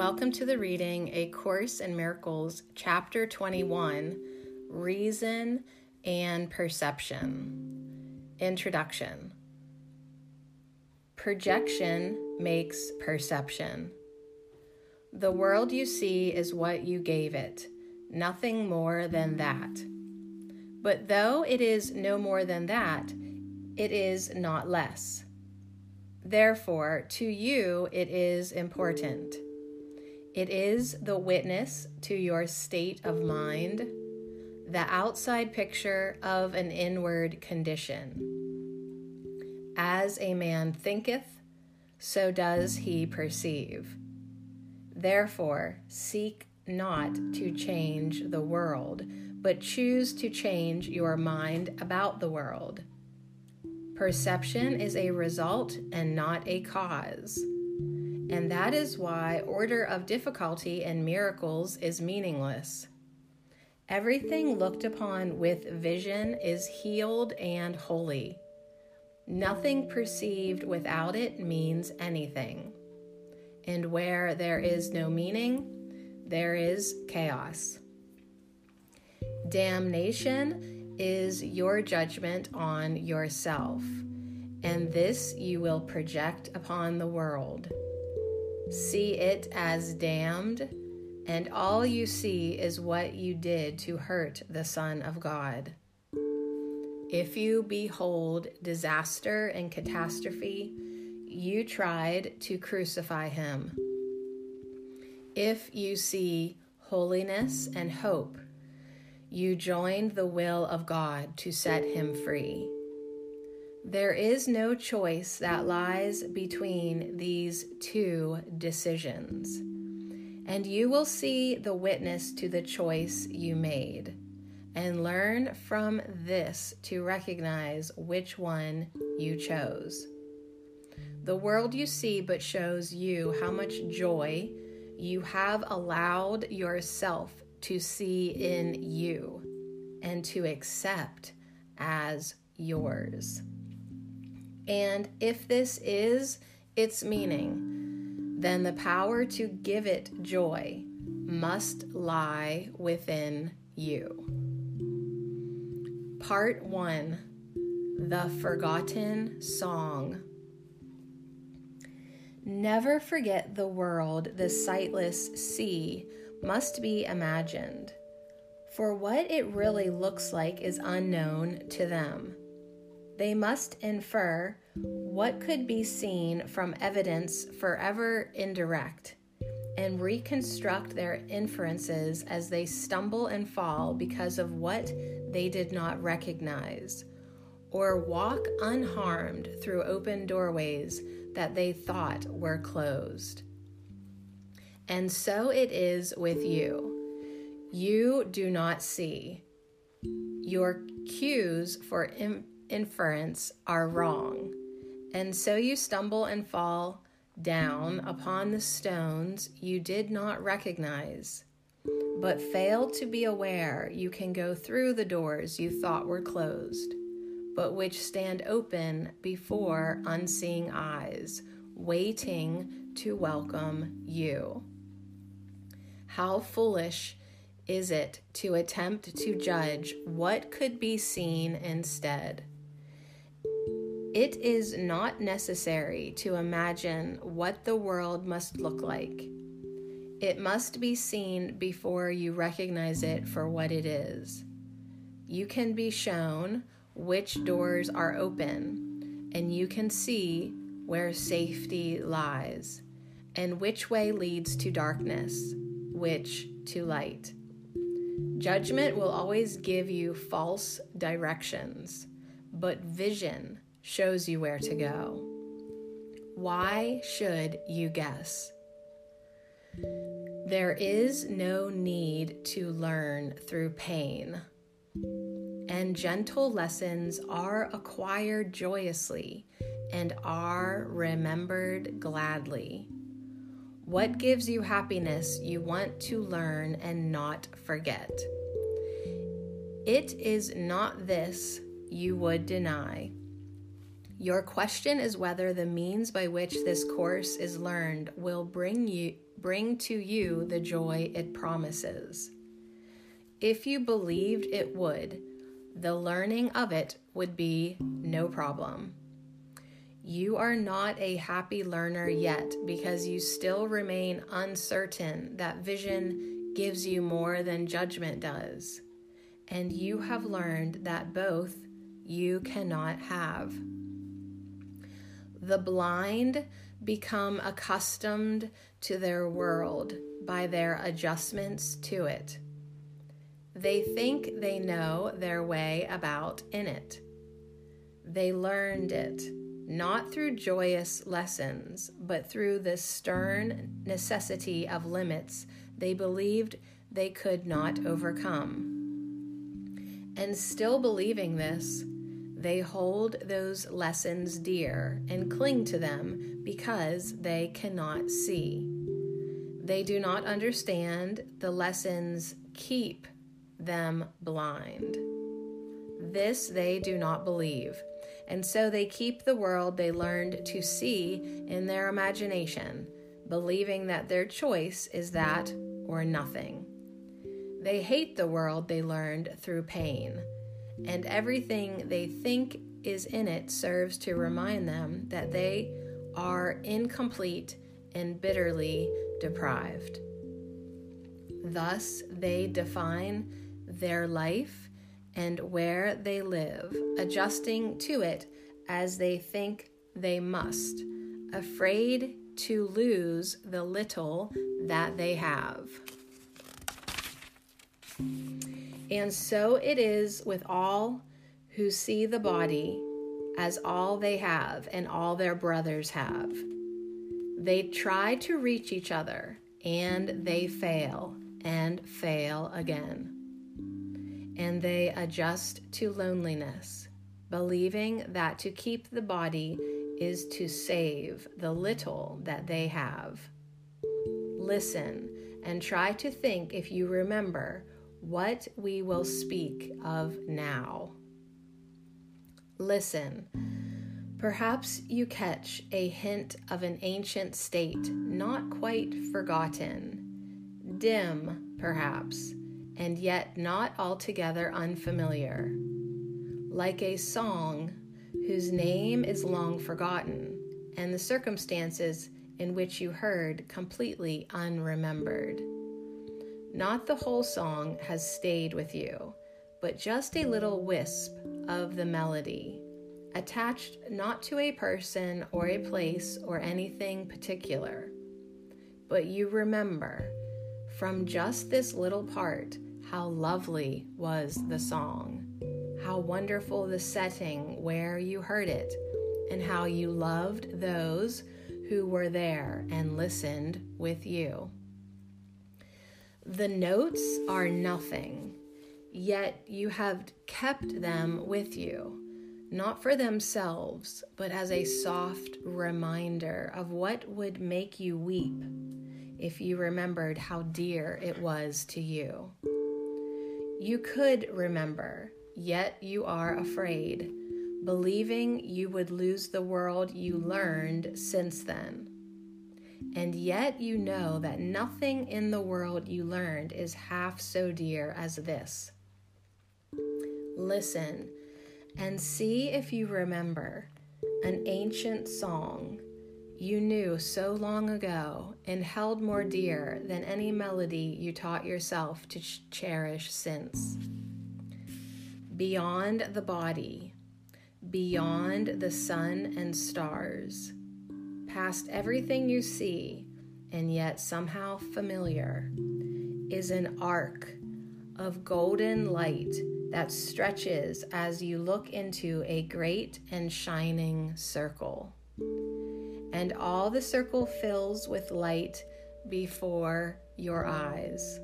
Welcome to the reading A Course in Miracles, Chapter 21 Reason and Perception. Introduction Projection makes perception. The world you see is what you gave it, nothing more than that. But though it is no more than that, it is not less. Therefore, to you it is important. It is the witness to your state of mind, the outside picture of an inward condition. As a man thinketh, so does he perceive. Therefore, seek not to change the world, but choose to change your mind about the world. Perception is a result and not a cause. And that is why order of difficulty and miracles is meaningless. Everything looked upon with vision is healed and holy. Nothing perceived without it means anything. And where there is no meaning, there is chaos. Damnation is your judgment on yourself, and this you will project upon the world see it as damned, and all you see is what you did to hurt the Son of God. If you behold disaster and catastrophe, you tried to crucify him. If you see holiness and hope, you joined the will of God to set him free. There is no choice that lies between these two decisions, and you will see the witness to the choice you made and learn from this to recognize which one you chose. The world you see but shows you how much joy you have allowed yourself to see in you and to accept as yours. And if this is its meaning, then the power to give it joy must lie within you. Part 1 The Forgotten Song. Never forget the world the sightless see must be imagined, for what it really looks like is unknown to them. They must infer what could be seen from evidence forever indirect and reconstruct their inferences as they stumble and fall because of what they did not recognize, or walk unharmed through open doorways that they thought were closed. And so it is with you. You do not see. Your cues for inference are wrong. And so you stumble and fall down upon the stones you did not recognize, but fail to be aware you can go through the doors you thought were closed, but which stand open before unseeing eyes, waiting to welcome you. How foolish is it to attempt to judge what could be seen instead? It is not necessary to imagine what the world must look like. It must be seen before you recognize it for what it is. You can be shown which doors are open, and you can see where safety lies, and which way leads to darkness, which to light. Judgment will always give you false directions, but vision shows you where to go. Why should you guess? There is no need to learn through pain, and gentle lessons are acquired joyously and are remembered gladly. What gives you happiness you want to learn and not forget? It is not this you would deny Your question is whether the means by which this course is learned will bring you bring to you the joy it promises. If you believed it would, the learning of it would be no problem. You are not a happy learner yet because you still remain uncertain that vision gives you more than judgment does. And you have learned that both you cannot have. The blind become accustomed to their world by their adjustments to it. They think they know their way about in it. They learned it not through joyous lessons, but through the stern necessity of limits they believed they could not overcome. And still believing this, they hold those lessons dear and cling to them because they cannot see. They do not understand the lessons keep them blind. This they do not believe and so they keep the world they learned to see in their imagination, believing that their choice is that or nothing. They hate the world they learned through pain, and everything they think is in it serves to remind them that they are incomplete and bitterly deprived. Thus, they define their life and where they live, adjusting to it as they think they must, afraid to lose the little that they have. And so it is with all who see the body as all they have and all their brothers have. They try to reach each other and they fail and fail again and they adjust to loneliness, believing that to keep the body is to save the little that they have. Listen and try to think if you remember what we will speak of now. Listen. Perhaps you catch a hint of an ancient state not quite forgotten, dim, perhaps, and yet not altogether unfamiliar, like a song whose name is long forgotten and the circumstances in which you heard completely unremembered. Not the whole song has stayed with you, but just a little wisp of the melody, attached not to a person or a place or anything particular. But you remember, from just this little part, how lovely was the song, how wonderful the setting where you heard it, and how you loved those who were there and listened with you. The notes are nothing, yet you have kept them with you, not for themselves, but as a soft reminder of what would make you weep if you remembered how dear it was to you. You could remember, yet you are afraid, believing you would lose the world you learned since then. And yet you know that nothing in the world you learned is half so dear as this. Listen and see if you remember an ancient song you knew so long ago and held more dear than any melody you taught yourself to ch- cherish since. Beyond the body, beyond the sun and stars, past everything you see and yet somehow familiar, is an arc of golden light that stretches as you look into a great and shining circle and all the circle fills with light before your eyes.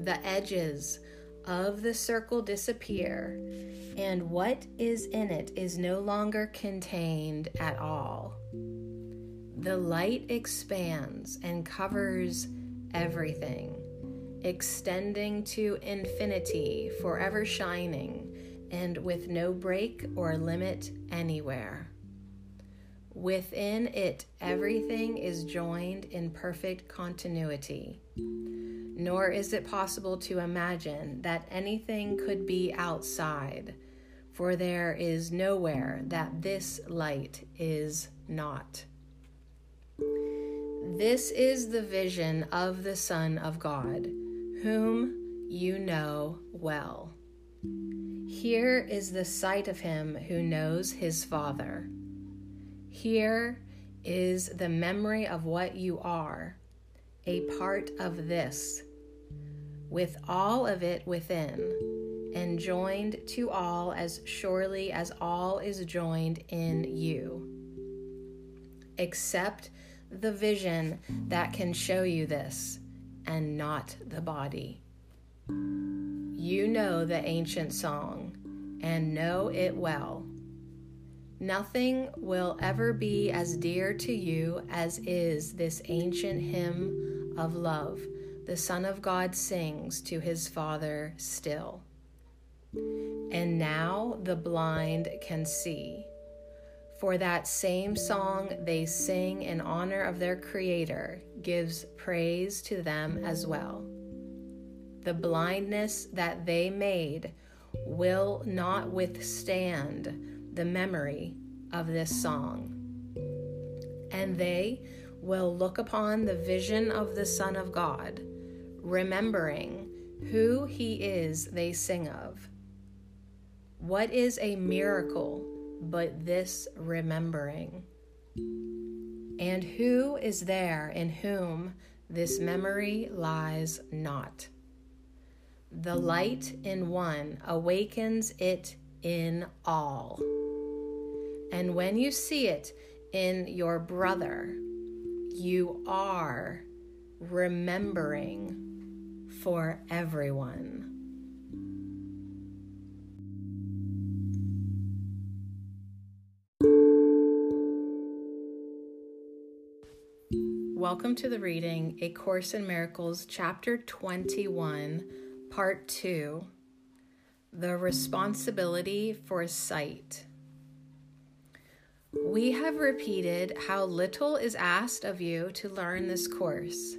The edges of the circle disappear, and what is in it is no longer contained at all. The light expands and covers everything, extending to infinity, forever shining, and with no break or limit anywhere. Within it, everything is joined in perfect continuity. Nor is it possible to imagine that anything could be outside, for there is nowhere that this light is not. This is the vision of the Son of God, whom you know well. Here is the sight of him who knows his Father. Here is the memory of what you are, a part of this, with all of it within, and joined to all as surely as all is joined in you. Accept the vision that can show you this, and not the body. You know the ancient song, and know it well. Nothing will ever be as dear to you as is this ancient hymn of love the Son of God sings to his Father still. And now the blind can see. For that same song they sing in honor of their Creator gives praise to them as well. The blindness that they made will not withstand the memory of this song. And they will look upon the vision of the Son of God, remembering who he is they sing of. What is a miracle but this remembering? And who is there in whom this memory lies not? The light in one awakens it in all. And when you see it in your brother, you are remembering for everyone. Welcome to the reading A Course in Miracles, Chapter 21, Part 2 The Responsibility for Sight. We have repeated how little is asked of you to learn this course.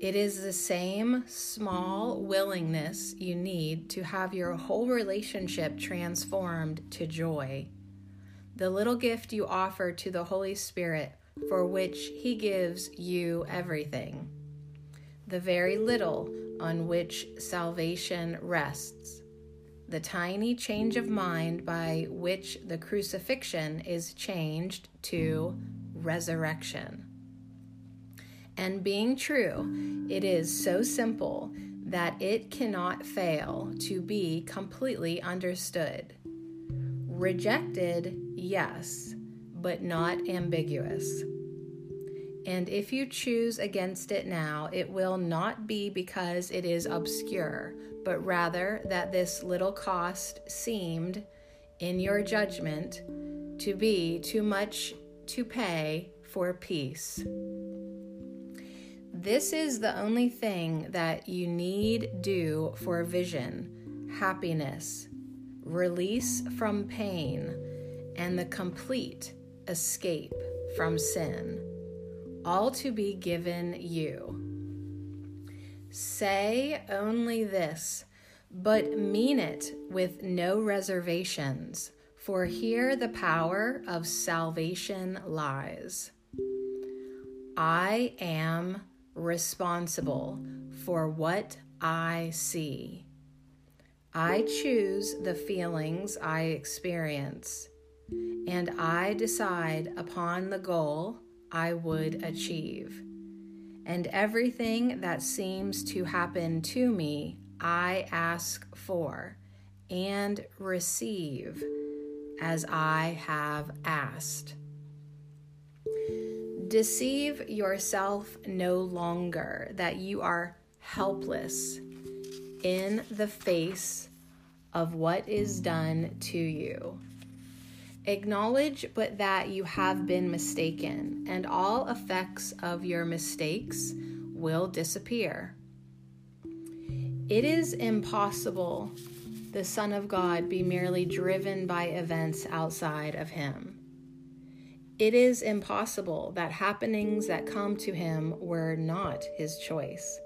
It is the same small willingness you need to have your whole relationship transformed to joy. The little gift you offer to the Holy Spirit, for which He gives you everything. The very little on which salvation rests the tiny change of mind by which the crucifixion is changed to resurrection. And being true, it is so simple that it cannot fail to be completely understood. Rejected, yes, but not ambiguous. And if you choose against it now, it will not be because it is obscure, but rather that this little cost seemed, in your judgment, to be too much to pay for peace. This is the only thing that you need do for vision, happiness, release from pain, and the complete escape from sin, all to be given you. Say only this, but mean it with no reservations, for here the power of salvation lies. I am responsible for what I see. I choose the feelings I experience, and I decide upon the goal I would achieve and everything that seems to happen to me, I ask for and receive as I have asked. Deceive yourself no longer that you are helpless in the face of what is done to you. Acknowledge but that you have been mistaken, and all effects of your mistakes will disappear. It is impossible the Son of God be merely driven by events outside of him. It is impossible that happenings that come to him were not his choice.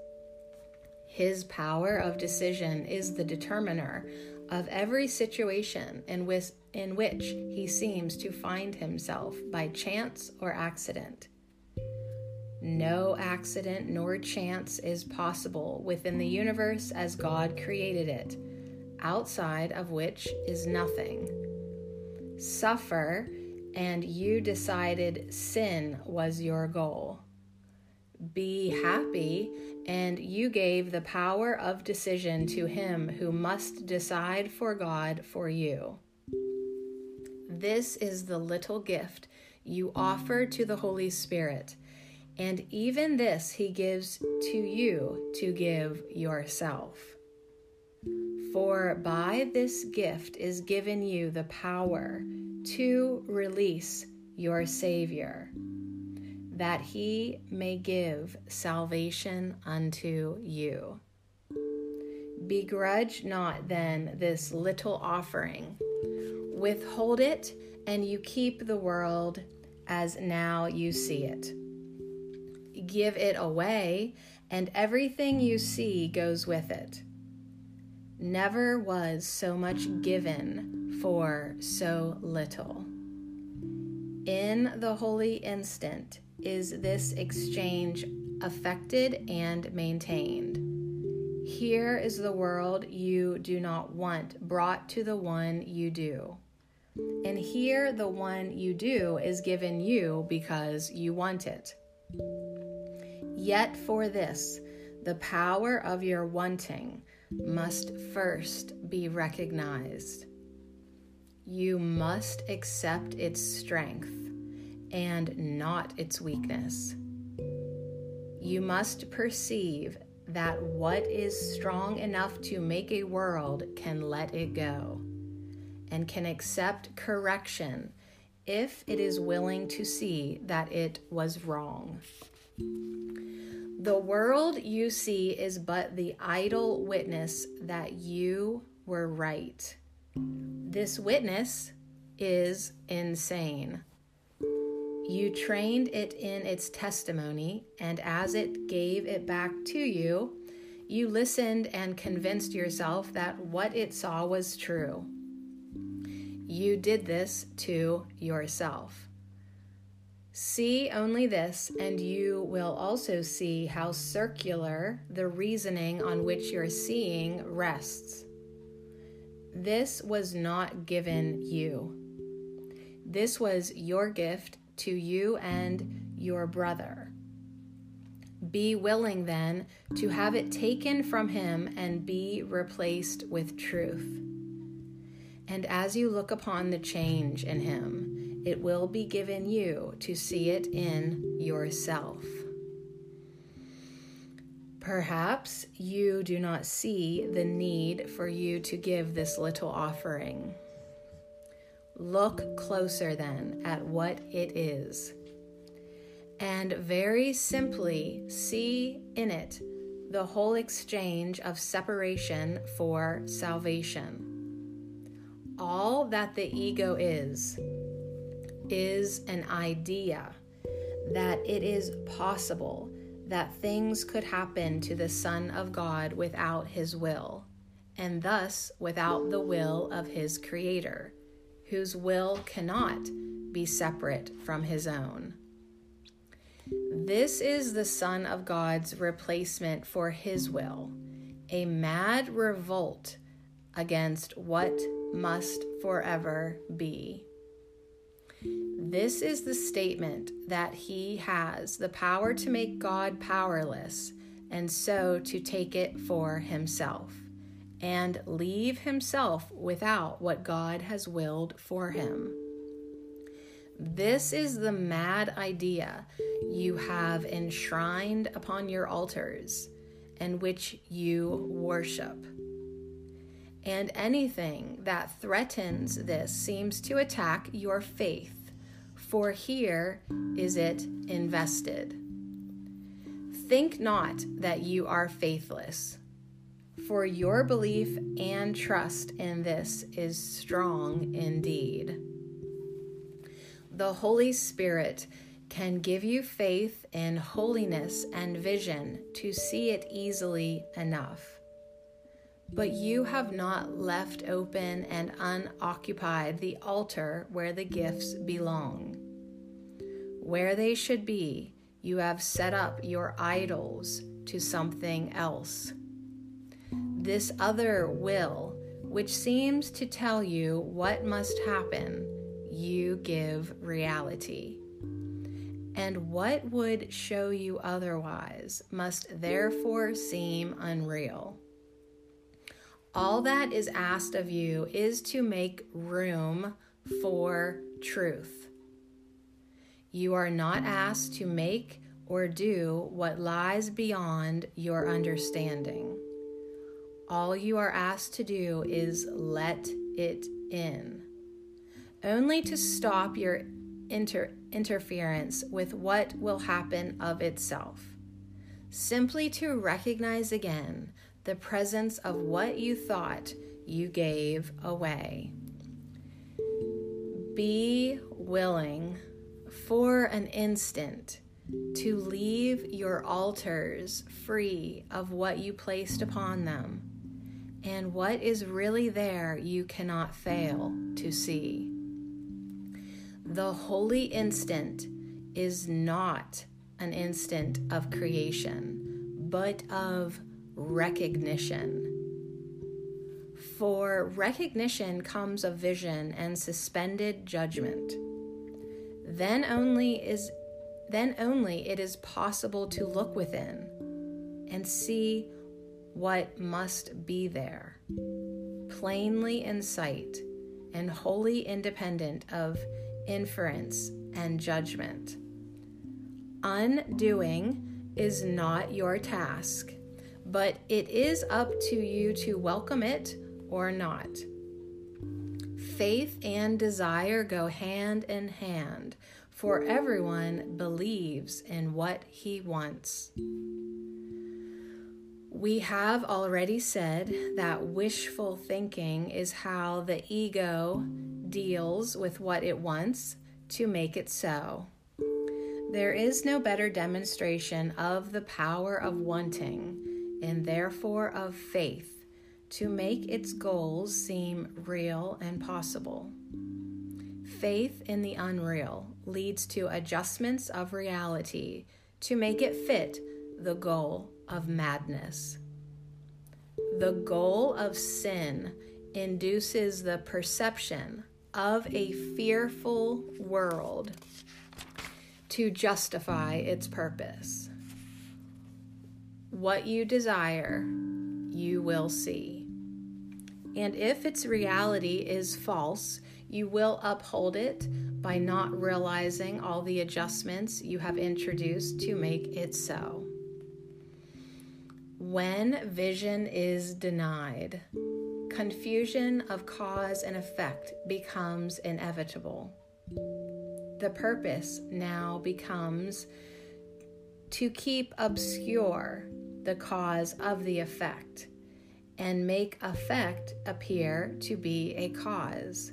His power of decision is the determiner of every situation in which, in which he seems to find himself by chance or accident. No accident nor chance is possible within the universe as God created it, outside of which is nothing. Suffer and you decided sin was your goal. Be happy, and you gave the power of decision to him who must decide for God for you. This is the little gift you offer to the Holy Spirit, and even this he gives to you to give yourself. For by this gift is given you the power to release your Savior, that he may give salvation unto you. Begrudge not then this little offering, withhold it, and you keep the world as now you see it. Give it away, and everything you see goes with it. Never was so much given for so little. In the holy instant is this exchange affected and maintained. Here is the world you do not want brought to the one you do. And here the one you do is given you because you want it. Yet for this, the power of your wanting must first be recognized. You must accept its strength and not its weakness. You must perceive that what is strong enough to make a world can let it go and can accept correction if it is willing to see that it was wrong. The world you see is but the idle witness that you were right. This witness is insane. You trained it in its testimony, and as it gave it back to you, you listened and convinced yourself that what it saw was true. You did this to yourself. See only this, and you will also see how circular the reasoning on which your seeing rests. This was not given you. This was your gift to you and your brother. Be willing then to have it taken from him and be replaced with truth. And as you look upon the change in him, it will be given you to see it in yourself. Perhaps you do not see the need for you to give this little offering. Look closer then at what it is, and very simply see in it the whole exchange of separation for salvation. All that the ego is, is an idea that it is possible that things could happen to the Son of God without his will, and thus without the will of his Creator, whose will cannot be separate from his own. This is the Son of God's replacement for his will, a mad revolt against what must forever be. This is the statement that he has the power to make God powerless and so to take it for himself and leave himself without what God has willed for him. This is the mad idea you have enshrined upon your altars and which you worship. And anything that threatens this seems to attack your faith for here is it invested. Think not that you are faithless, for your belief and trust in this is strong indeed. The Holy Spirit can give you faith in holiness and vision to see it easily enough. But you have not left open and unoccupied the altar where the gifts belong. Where they should be, you have set up your idols to something else. This other will, which seems to tell you what must happen, you give reality. And what would show you otherwise must therefore seem unreal. All that is asked of you is to make room for truth. You are not asked to make or do what lies beyond your understanding. All you are asked to do is let it in. Only to stop your inter- interference with what will happen of itself. Simply to recognize again the presence of what you thought you gave away. Be willing for an instant to leave your altars free of what you placed upon them, and what is really there you cannot fail to see. The holy instant is not an instant of creation, but of recognition. For recognition comes a vision and suspended judgment. Then only is then only it is possible to look within and see what must be there, plainly in sight and wholly independent of inference and judgment. Undoing is not your task, but it is up to you to welcome it or not. Faith and desire go hand in hand, for everyone believes in what he wants. We have already said that wishful thinking is how the ego deals with what it wants to make it so. There is no better demonstration of the power of wanting and therefore of faith to make its goals seem real and possible. Faith in the unreal leads to adjustments of reality to make it fit the goal of madness. The goal of sin induces the perception of a fearful world to justify its purpose. What you desire, you will see. And if its reality is false, you will uphold it by not realizing all the adjustments you have introduced to make it so. When vision is denied, confusion of cause and effect becomes inevitable. The purpose now becomes to keep obscure the cause of the effect and make effect appear to be a cause.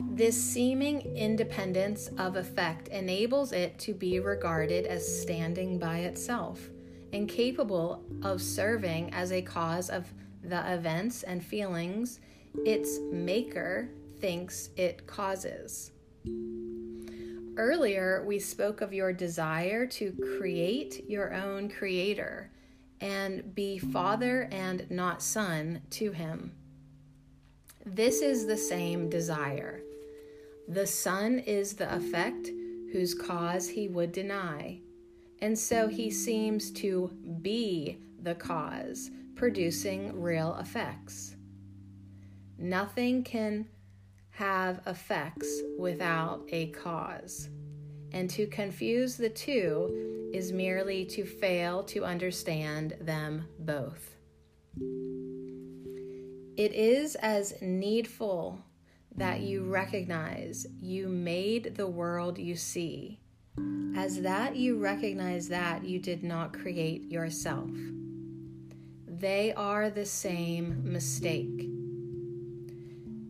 This seeming independence of effect enables it to be regarded as standing by itself and capable of serving as a cause of the events and feelings its maker thinks it causes. Earlier, we spoke of your desire to create your own creator and be father and not son to him. This is the same desire. The son is the effect whose cause he would deny, and so he seems to be the cause producing real effects. Nothing can have effects without a cause. And to confuse the two is merely to fail to understand them both. It is as needful that you recognize you made the world you see as that you recognize that you did not create yourself. they are the same mistake.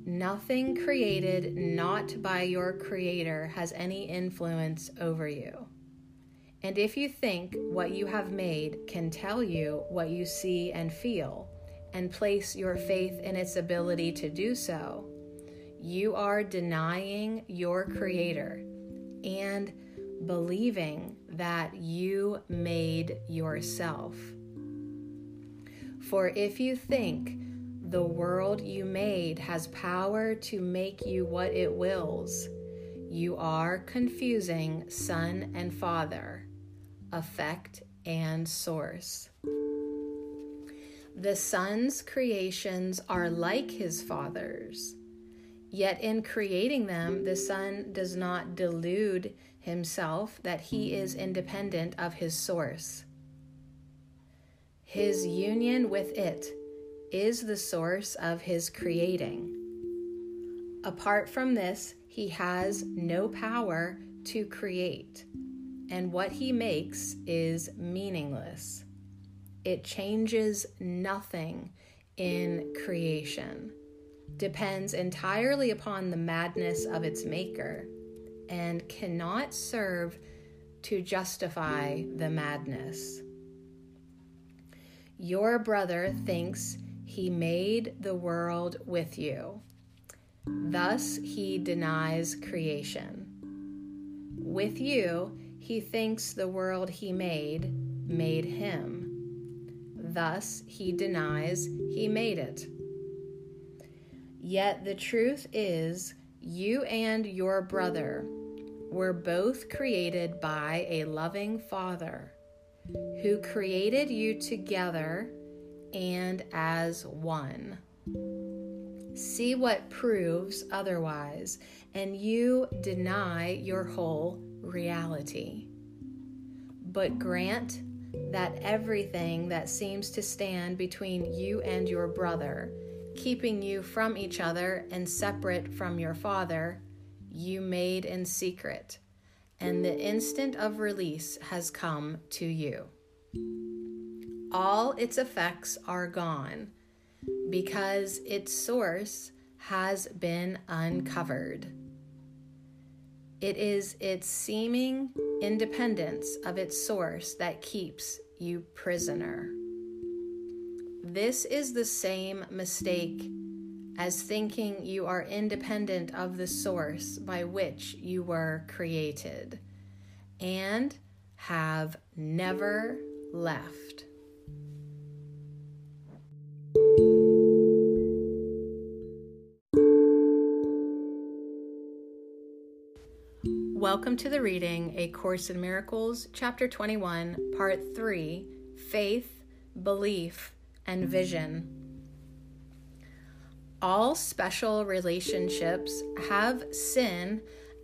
Nothing created not by your Creator has any influence over you. And if you think what you have made can tell you what you see and feel, and place your faith in its ability to do so, you are denying your Creator and believing that you made yourself. For if you think the world you made has power to make you what it wills, you are confusing Son and Father, effect and source. The Son's creations are like his Father's Yet in creating them, the Son does not delude himself that he is independent of his source. His union with it is the source of his creating. Apart from this, he has no power to create, and what he makes is meaningless. It changes nothing in creation depends entirely upon the madness of its maker and cannot serve to justify the madness. Your brother thinks he made the world with you. Thus, he denies creation. With you, he thinks the world he made made him. Thus, he denies he made it. Yet the truth is, you and your brother were both created by a loving Father who created you together and as one. See what proves otherwise, and you deny your whole reality. But grant that everything that seems to stand between you and your brother keeping you from each other and separate from your Father, you made in secret, and the instant of release has come to you. All its effects are gone because its source has been uncovered. It is its seeming independence of its source that keeps you prisoner. This is the same mistake as thinking you are independent of the source by which you were created and have never left. Welcome to the reading A Course in Miracles, Chapter 21, Part 3 Faith, Belief, and vision. All special relationships have sin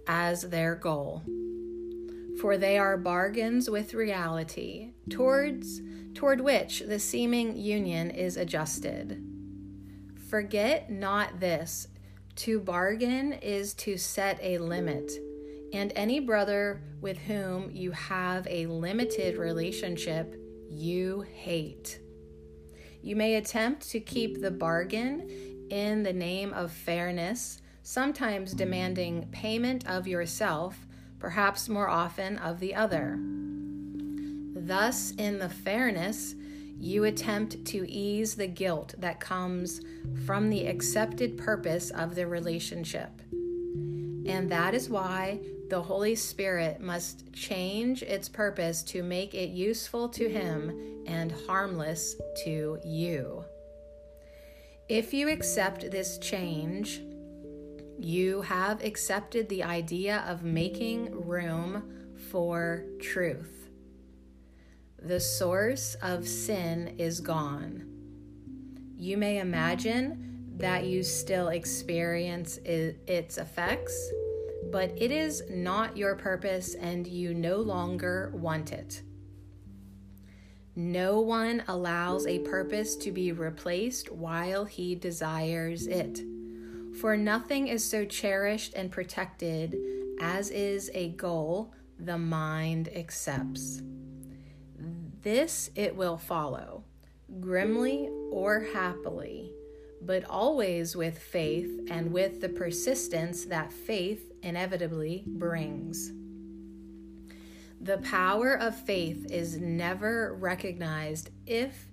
as their goal, for they are bargains with reality, towards toward which the seeming union is adjusted. Forget not this to bargain is to set a limit, and any brother with whom you have a limited relationship you hate. You may attempt to keep the bargain in the name of fairness, sometimes demanding payment of yourself, perhaps more often of the other. Thus, in the fairness, you attempt to ease the guilt that comes from the accepted purpose of the relationship. And that is why the Holy Spirit must change its purpose to make it useful to Him and harmless to you. If you accept this change, you have accepted the idea of making room for truth. The source of sin is gone. You may imagine that you still experience its effects but it is not your purpose and you no longer want it. No one allows a purpose to be replaced while he desires it. For nothing is so cherished and protected as is a goal the mind accepts. This it will follow. grimly or happily, but always with faith and with the persistence that faith inevitably brings. The power of faith is never recognized if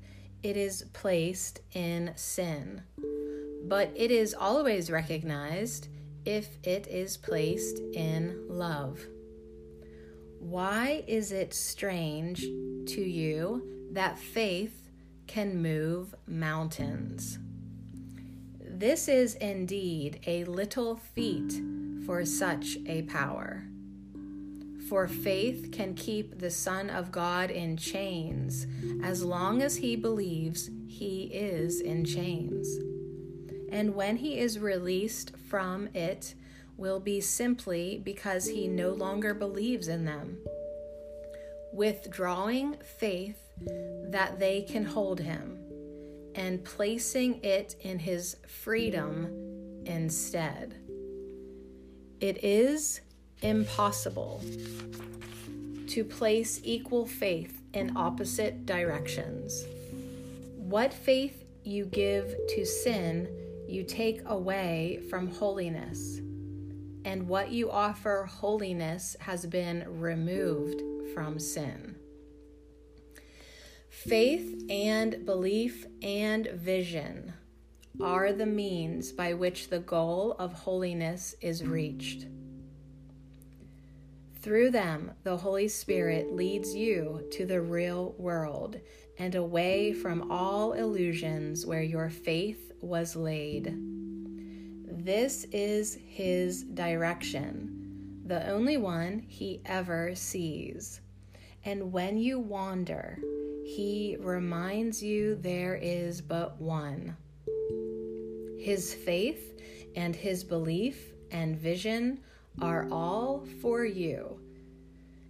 it is placed in sin, but it is always recognized if it is placed in love. Why is it strange to you that faith can move mountains? This is indeed a little feat for such a power. For faith can keep the Son of God in chains as long as he believes he is in chains. And when he is released from it, will be simply because he no longer believes in them. Withdrawing faith that they can hold him and placing it in his freedom instead. It is impossible to place equal faith in opposite directions. What faith you give to sin, you take away from holiness, and what you offer holiness has been removed from sin. Faith and belief and vision are the means by which the goal of holiness is reached. Through them, the Holy Spirit leads you to the real world and away from all illusions where your faith was laid. This is His direction, the only one He ever sees. And when you wander, He reminds you there is but one. His faith and His belief and vision are all for you.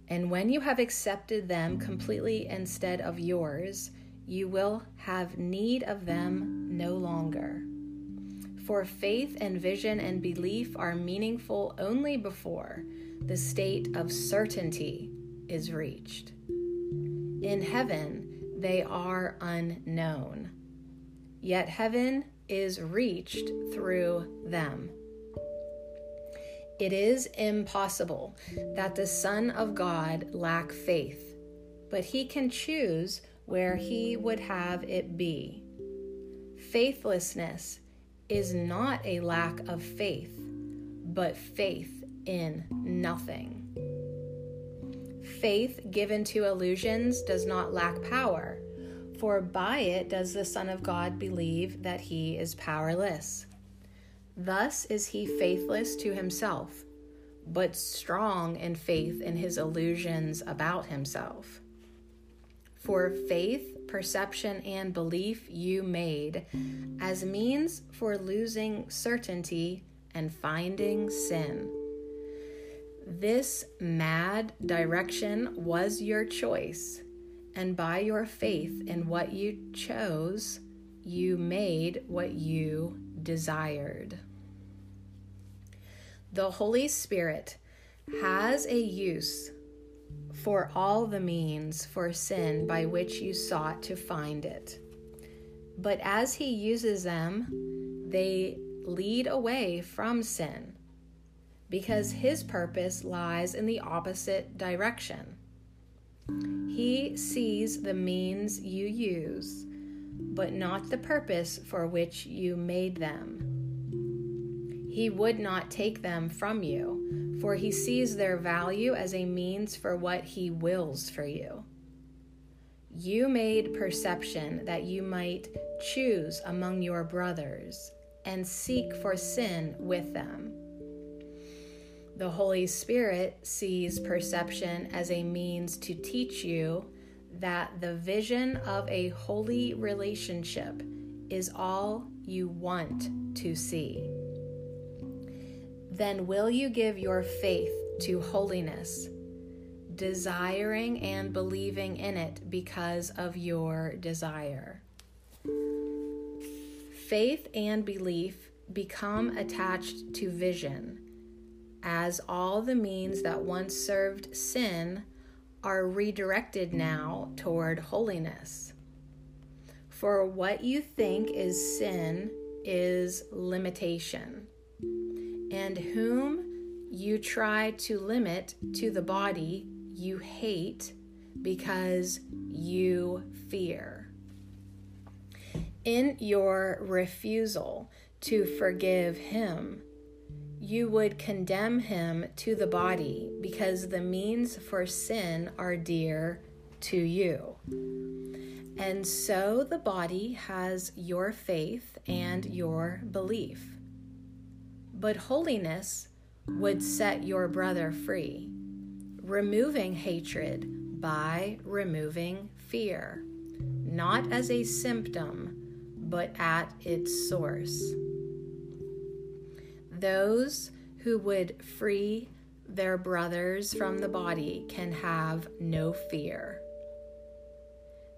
And when you have accepted them completely instead of yours, you will have need of them no longer. For faith and vision and belief are meaningful only before the state of certainty is reached. In heaven, they are unknown, yet heaven is reached through them. It is impossible that the Son of God lack faith, but he can choose where he would have it be. Faithlessness is not a lack of faith, but faith in nothing. Faith given to illusions does not lack power, for by it does the Son of God believe that he is powerless. Thus is he faithless to himself, but strong in faith in his illusions about himself. For faith, perception, and belief you made as means for losing certainty and finding sin. This mad direction was your choice, and by your faith in what you chose, you made what you desired. The Holy Spirit has a use for all the means for sin by which you sought to find it. But as He uses them, they lead away from sin because His purpose lies in the opposite direction. He sees the means you use, but not the purpose for which you made them. He would not take them from you, for he sees their value as a means for what he wills for you. You made perception that you might choose among your brothers and seek for sin with them. The Holy Spirit sees perception as a means to teach you that the vision of a holy relationship is all you want to see then will you give your faith to holiness, desiring and believing in it because of your desire. Faith and belief become attached to vision, as all the means that once served sin are redirected now toward holiness. For what you think is sin is limitation, and whom you try to limit to the body you hate because you fear. In your refusal to forgive him, you would condemn him to the body because the means for sin are dear to you. And so the body has your faith and your belief. But holiness would set your brother free, removing hatred by removing fear, not as a symptom, but at its source. Those who would free their brothers from the body can have no fear.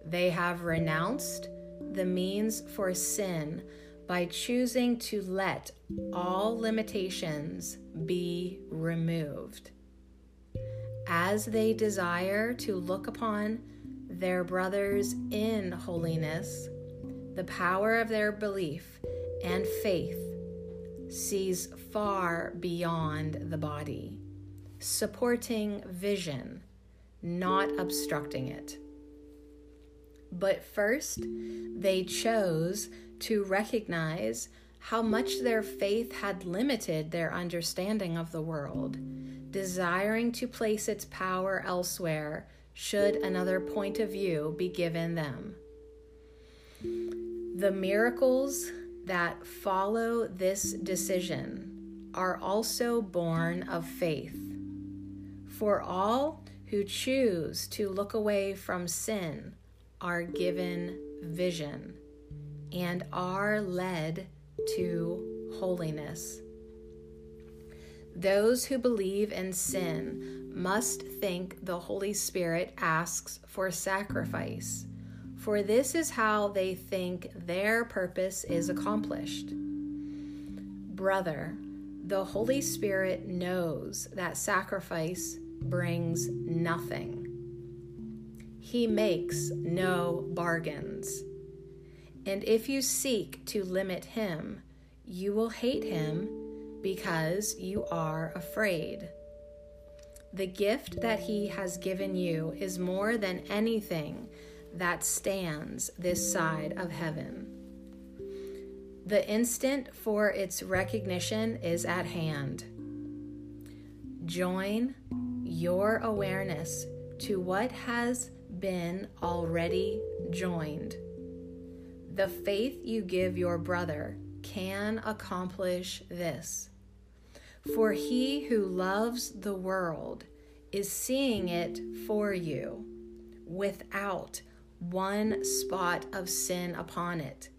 They have renounced the means for sin by choosing to let all limitations be removed. As they desire to look upon their brothers in holiness, the power of their belief and faith sees far beyond the body, supporting vision, not obstructing it. But first, they chose to recognize how much their faith had limited their understanding of the world, desiring to place its power elsewhere should another point of view be given them. The miracles that follow this decision are also born of faith. For all who choose to look away from sin are given vision and are led to holiness. Those who believe in sin must think the Holy Spirit asks for sacrifice, for this is how they think their purpose is accomplished. Brother, the Holy Spirit knows that sacrifice brings nothing. He makes no bargains. And if you seek to limit him, you will hate him because you are afraid. The gift that he has given you is more than anything that stands this side of heaven. The instant for its recognition is at hand. Join your awareness to what has been already joined the faith you give your brother can accomplish this. For he who loves the world is seeing it for you without one spot of sin upon it,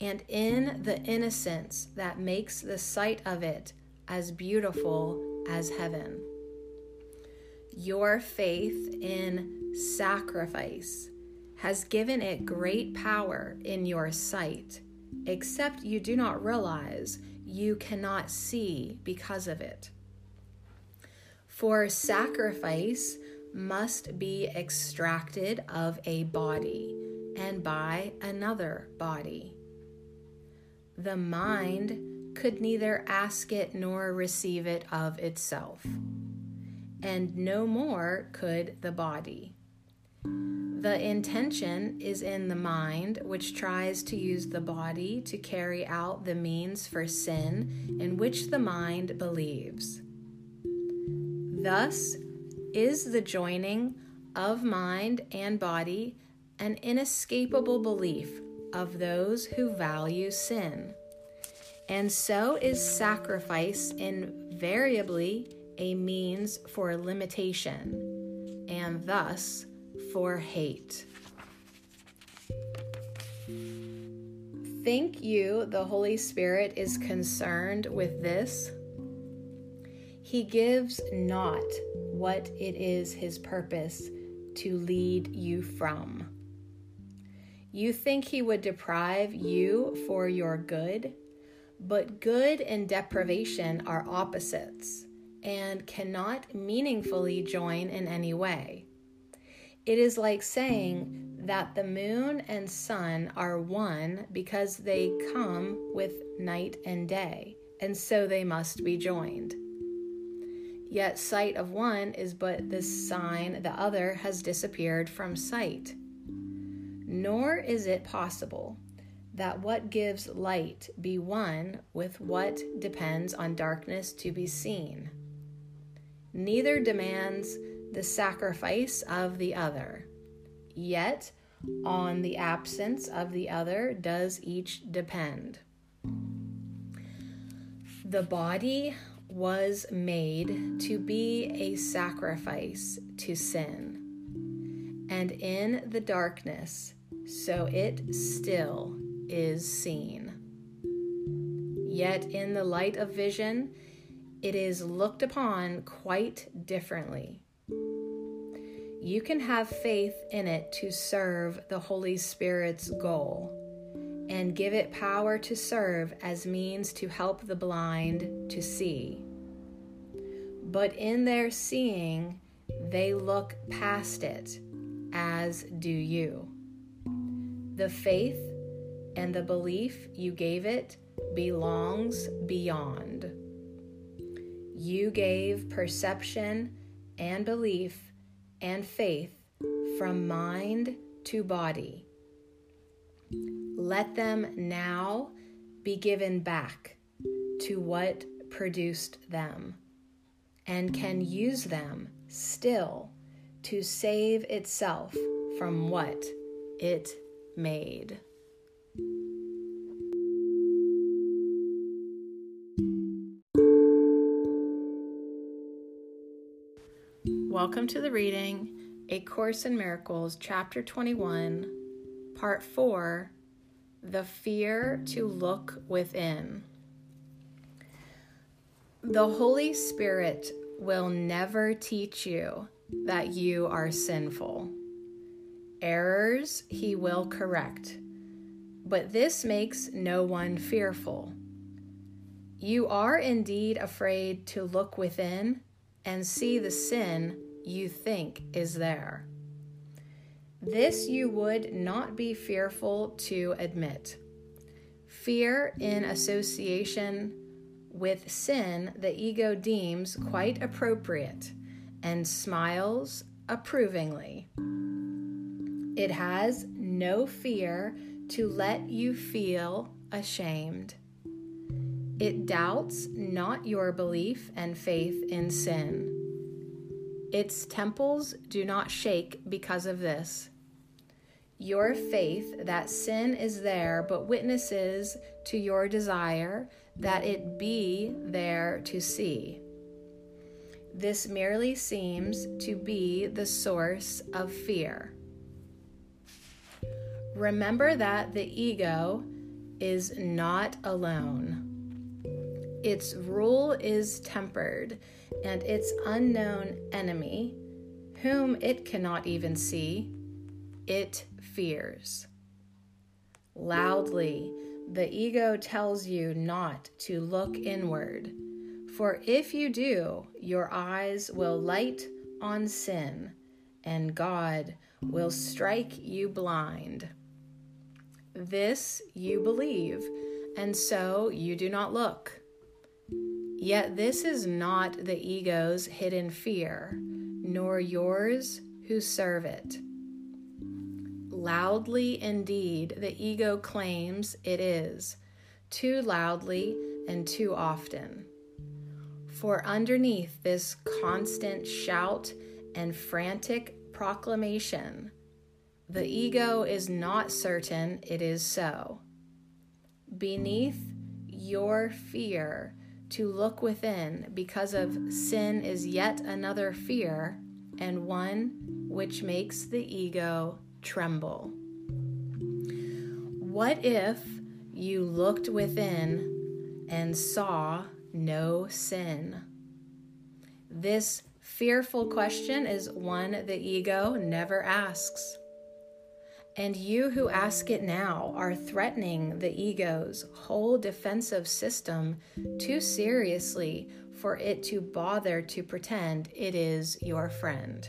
and in the innocence that makes the sight of it as beautiful as heaven. Your faith in sacrifice has given it great power in your sight, except you do not realize you cannot see because of it. For sacrifice must be extracted of a body and by another body. The mind could neither ask it nor receive it of itself, and no more could the body. The intention is in the mind, which tries to use the body to carry out the means for sin in which the mind believes. Thus is the joining of mind and body an inescapable belief of those who value sin. And so is sacrifice invariably a means for limitation, and thus for hate. Think you the Holy Spirit is concerned with this? He gives not what it is his purpose to lead you from. You think he would deprive you for your good, but good and deprivation are opposites and cannot meaningfully join in any way. It is like saying, that the moon and sun are one because they come with night and day, and so they must be joined. Yet sight of one is but the sign the other has disappeared from sight. Nor is it possible that what gives light be one with what depends on darkness to be seen. Neither demands the sacrifice of the other. Yet, on the absence of the other does each depend. The body was made to be a sacrifice to sin, and in the darkness, so it still is seen. Yet in the light of vision, it is looked upon quite differently. You can have faith in it to serve the Holy Spirit's goal and give it power to serve as means to help the blind to see. But in their seeing, they look past it, as do you. The faith and the belief you gave it belongs beyond. You gave perception and belief and faith from mind to body. Let them now be given back to what produced them and can use them still to save itself from what it made. Welcome to the reading A Course in Miracles, Chapter 21, Part 4 The Fear to Look Within. The Holy Spirit will never teach you that you are sinful. Errors he will correct, but this makes no one fearful. You are indeed afraid to look within and see the sin you think is there. This you would not be fearful to admit. Fear in association with sin the ego deems quite appropriate and smiles approvingly. It has no fear to let you feel ashamed. It doubts not your belief and faith in sin. Its temples do not shake because of this. Your faith that sin is there but witnesses to your desire that it be there to see. This merely seems to be the source of fear. Remember that the ego is not alone. Its rule is tempered, and its unknown enemy, whom it cannot even see, it fears. Loudly, the ego tells you not to look inward, for if you do, your eyes will light on sin, and God will strike you blind. This you believe, and so you do not look. Yet this is not the ego's hidden fear, nor yours who serve it. Loudly indeed, the ego claims it is, too loudly and too often. For underneath this constant shout and frantic proclamation, the ego is not certain it is so. Beneath your fear, to look within because of sin is yet another fear and one which makes the ego tremble. What if you looked within and saw no sin? This fearful question is one the ego never asks. And you who ask it now are threatening the ego's whole defensive system too seriously for it to bother to pretend it is your friend.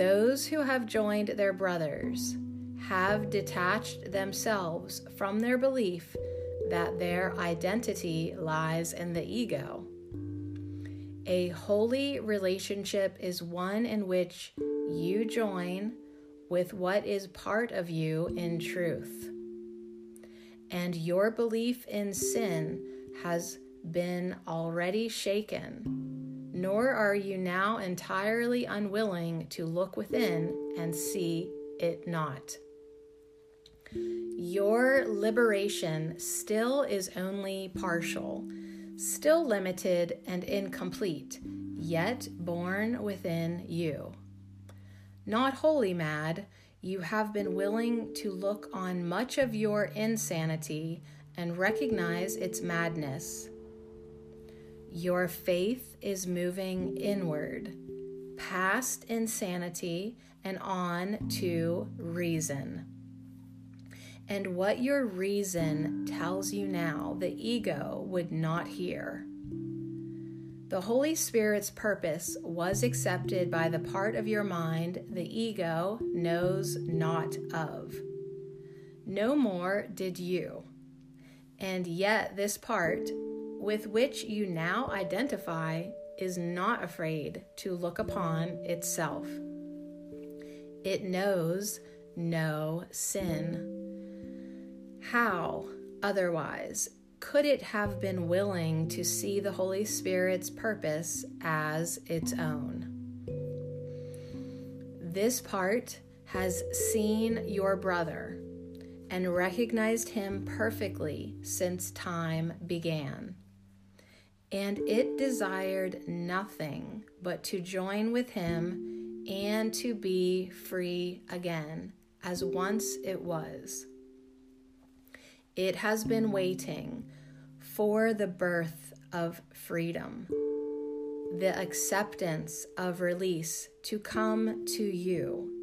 Those who have joined their brothers have detached themselves from their belief that their identity lies in the ego. A holy relationship is one in which you join with what is part of you in truth. And your belief in sin has been already shaken, nor are you now entirely unwilling to look within and see it not. Your liberation still is only partial, still limited and incomplete, yet born within you. Not wholly mad, you have been willing to look on much of your insanity and recognize its madness. Your faith is moving inward, past insanity and on to reason. And what your reason tells you now, the ego would not hear. The Holy Spirit's purpose was accepted by the part of your mind the ego knows not of. No more did you. And yet, this part with which you now identify is not afraid to look upon itself. It knows no sin. How, otherwise, could it have been willing to see the Holy Spirit's purpose as its own? This part has seen your brother and recognized him perfectly since time began and it desired nothing but to join with him and to be free again, as once it was. It has been waiting for the birth of freedom, the acceptance of release to come to you.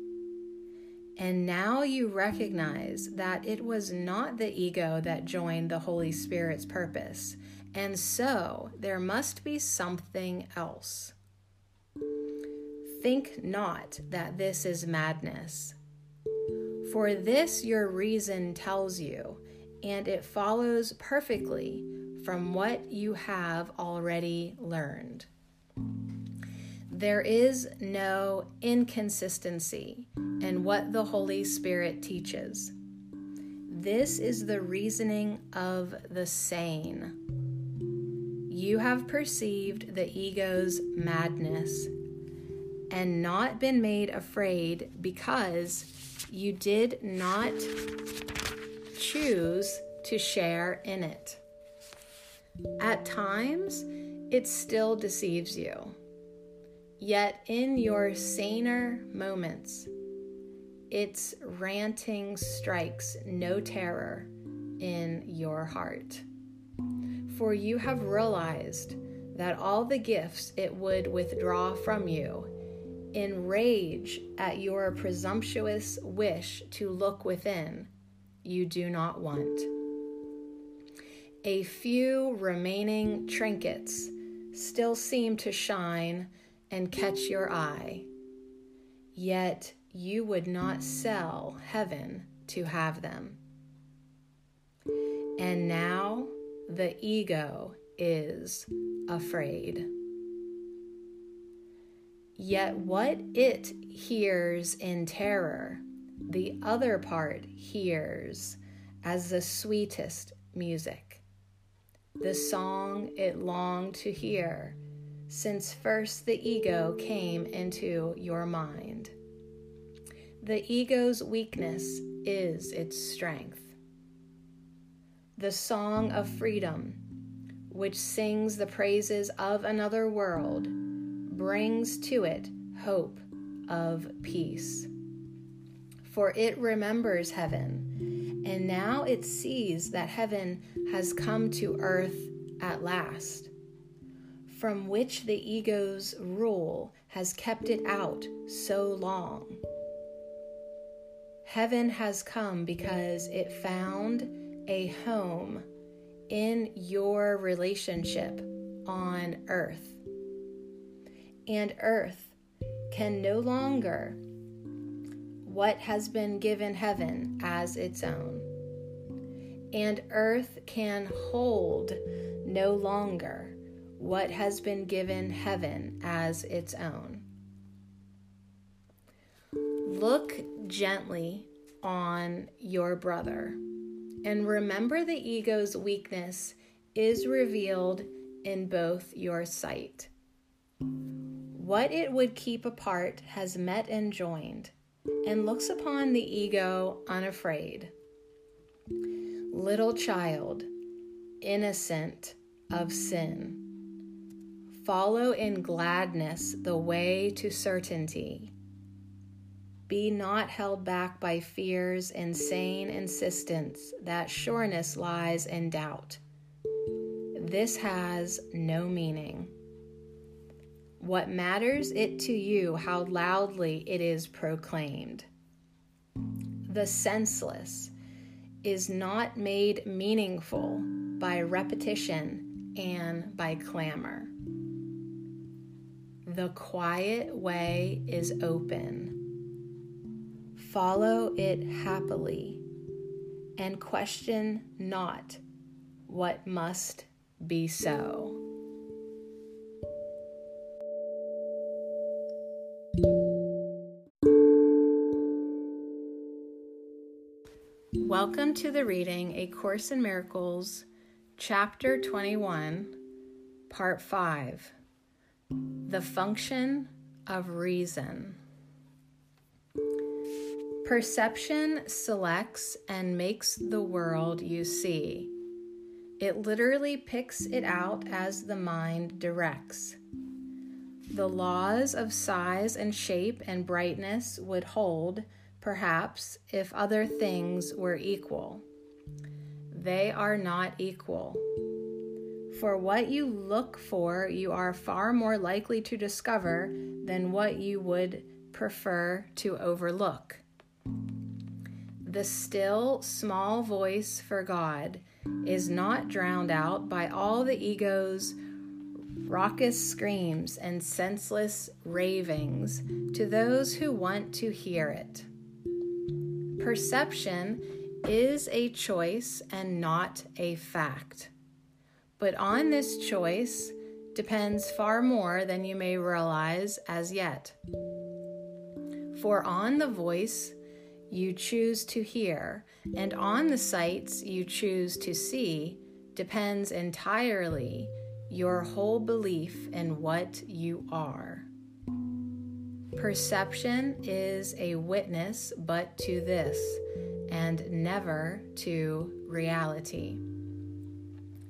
And now you recognize that it was not the ego that joined the Holy Spirit's purpose and so there must be something else. Think not that this is madness. For this your reason tells you, and it follows perfectly from what you have already learned. There is no inconsistency in what the Holy Spirit teaches. This is the reasoning of the sane you have perceived the ego's madness and not been made afraid because you did not choose to share in it. At times, it still deceives you. Yet, in your saner moments, its ranting strikes no terror in your heart for you have realized that all the gifts it would withdraw from you, in rage at your presumptuous wish to look within, you do not want. A few remaining trinkets still seem to shine and catch your eye, yet you would not sell heaven to have them. And now, the ego is afraid. Yet what it hears in terror, the other part hears as the sweetest music, the song it longed to hear since first the ego came into your mind. The ego's weakness is its strength the song of freedom, which sings the praises of another world, brings to it hope of peace. For it remembers heaven, and now it sees that heaven has come to earth at last, from which the ego's rule has kept it out so long. Heaven has come because it found a home in your relationship on earth. And earth can no longer what has been given heaven as its own. And earth can hold no longer what has been given heaven as its own. Look gently on your brother and remember the ego's weakness is revealed in both your sight. What it would keep apart has met and joined, and looks upon the ego unafraid. Little child, innocent of sin, follow in gladness the way to certainty. Be not held back by fear's insane insistence that sureness lies in doubt. This has no meaning. What matters it to you how loudly it is proclaimed? The senseless is not made meaningful by repetition and by clamor. The quiet way is open. Follow it happily and question not what must be so. Welcome to the reading A Course in Miracles, Chapter 21, Part 5 The Function of Reason. Perception selects and makes the world you see. It literally picks it out as the mind directs. The laws of size and shape and brightness would hold perhaps, if other things were equal. They are not equal. For what you look for, you are far more likely to discover than what you would prefer to overlook. The still, small voice for God is not drowned out by all the ego's raucous screams and senseless ravings to those who want to hear it. Perception is a choice and not a fact. But on this choice depends far more than you may realize as yet. For on the voice you choose to hear, and on the sights you choose to see, depends entirely your whole belief in what you are. Perception is a witness but to this, and never to reality.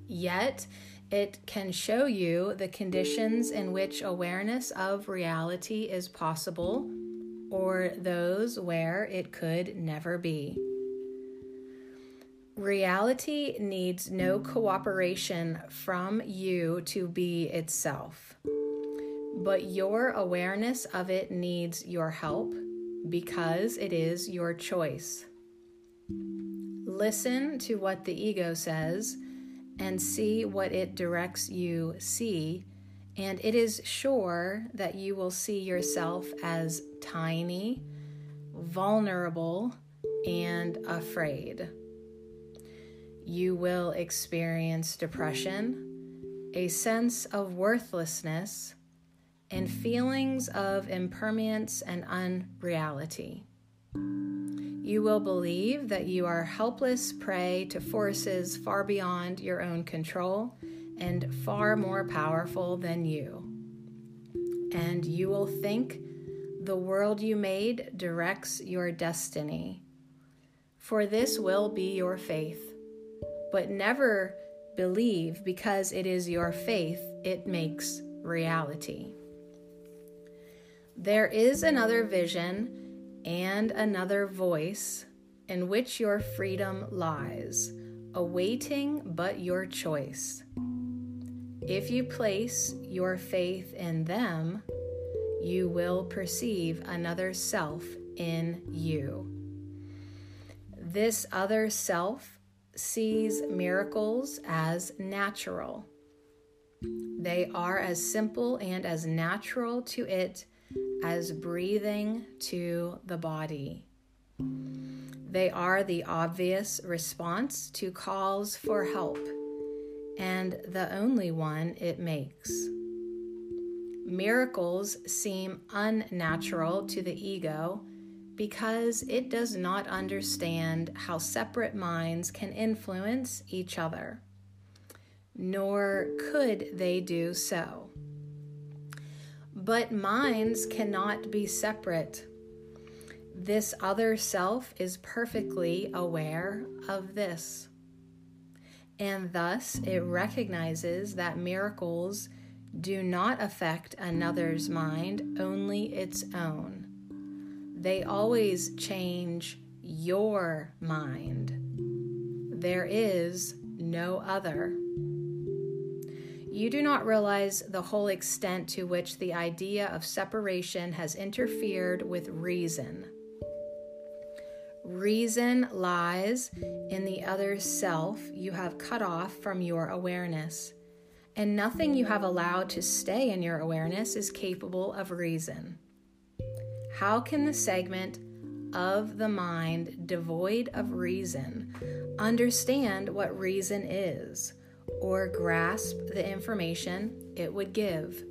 Yet, it can show you the conditions in which awareness of reality is possible, or those where it could never be. Reality needs no cooperation from you to be itself but your awareness of it needs your help because it is your choice. Listen to what the ego says and see what it directs you see, and it is sure that you will see yourself as tiny, vulnerable, and afraid. You will experience depression, a sense of worthlessness and feelings of impermanence and unreality. You will believe that you are helpless prey to forces far beyond your own control and far more powerful than you. And you will think the world you made directs your destiny. For this will be your faith. But never believe because it is your faith, it makes reality. There is another vision and another voice in which your freedom lies, awaiting but your choice. If you place your faith in them, you will perceive another self in you. This other self sees miracles as natural. They are as simple and as natural to it as breathing to the body. They are the obvious response to calls for help and the only one it makes. Miracles seem unnatural to the ego because it does not understand how separate minds can influence each other, nor could they do so. But minds cannot be separate. This other self is perfectly aware of this and thus it recognizes that miracles do not affect another's mind, only its own. They always change your mind. There is no other. You do not realize the whole extent to which the idea of separation has interfered with reason. Reason lies in the other self you have cut off from your awareness, and nothing you have allowed to stay in your awareness is capable of reason. How can the segment of the mind devoid of reason understand what reason is or grasp the information it would give?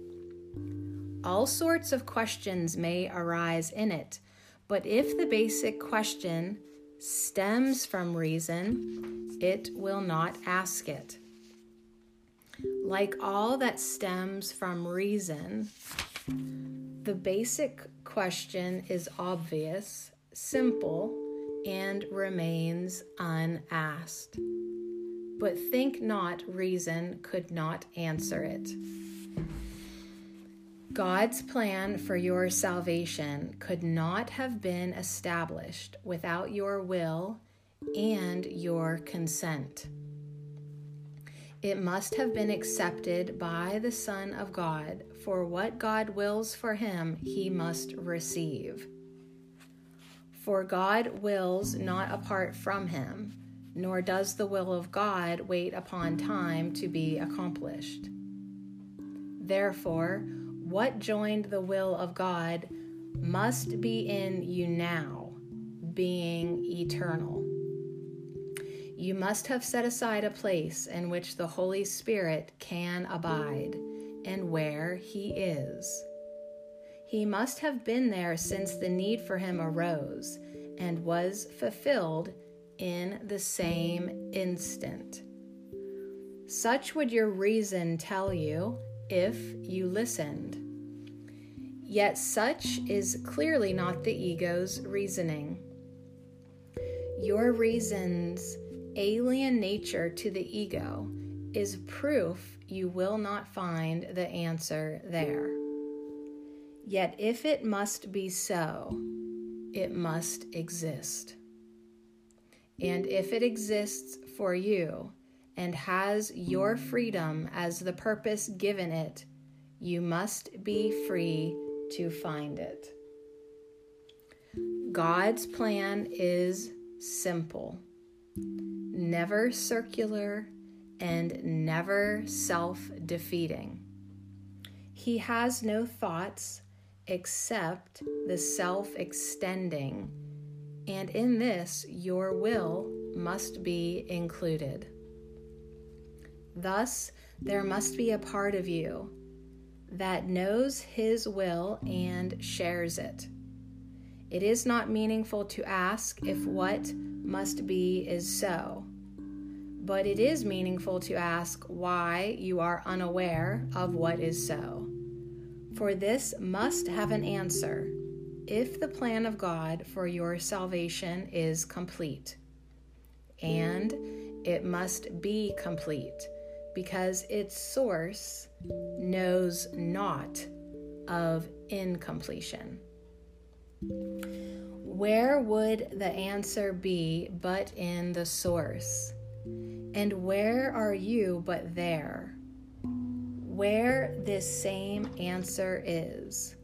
All sorts of questions may arise in it but if the basic question stems from reason, it will not ask it. Like all that stems from reason, the basic question is obvious, simple, and remains unasked. But think not reason could not answer it. God's plan for your salvation could not have been established without your will and your consent. It must have been accepted by the Son of God, for what God wills for him, he must receive. For God wills not apart from him, nor does the will of God wait upon time to be accomplished. Therefore, what joined the will of God must be in you now, being eternal. You must have set aside a place in which the Holy Spirit can abide and where He is. He must have been there since the need for Him arose and was fulfilled in the same instant. Such would your reason tell you if you listened. Yet such is clearly not the ego's reasoning. Your reason's alien nature to the ego is proof you will not find the answer there. Yet if it must be so, it must exist. And if it exists for you, and has your freedom as the purpose given it, you must be free to find it. God's plan is simple, never circular, and never self defeating. He has no thoughts except the self extending, and in this, your will must be included. Thus, there must be a part of you that knows His will and shares it. It is not meaningful to ask if what must be is so, but it is meaningful to ask why you are unaware of what is so. For this must have an answer if the plan of God for your salvation is complete. And it must be complete because its source knows not of incompletion. Where would the answer be but in the source? And where are you but there? Where this same answer is.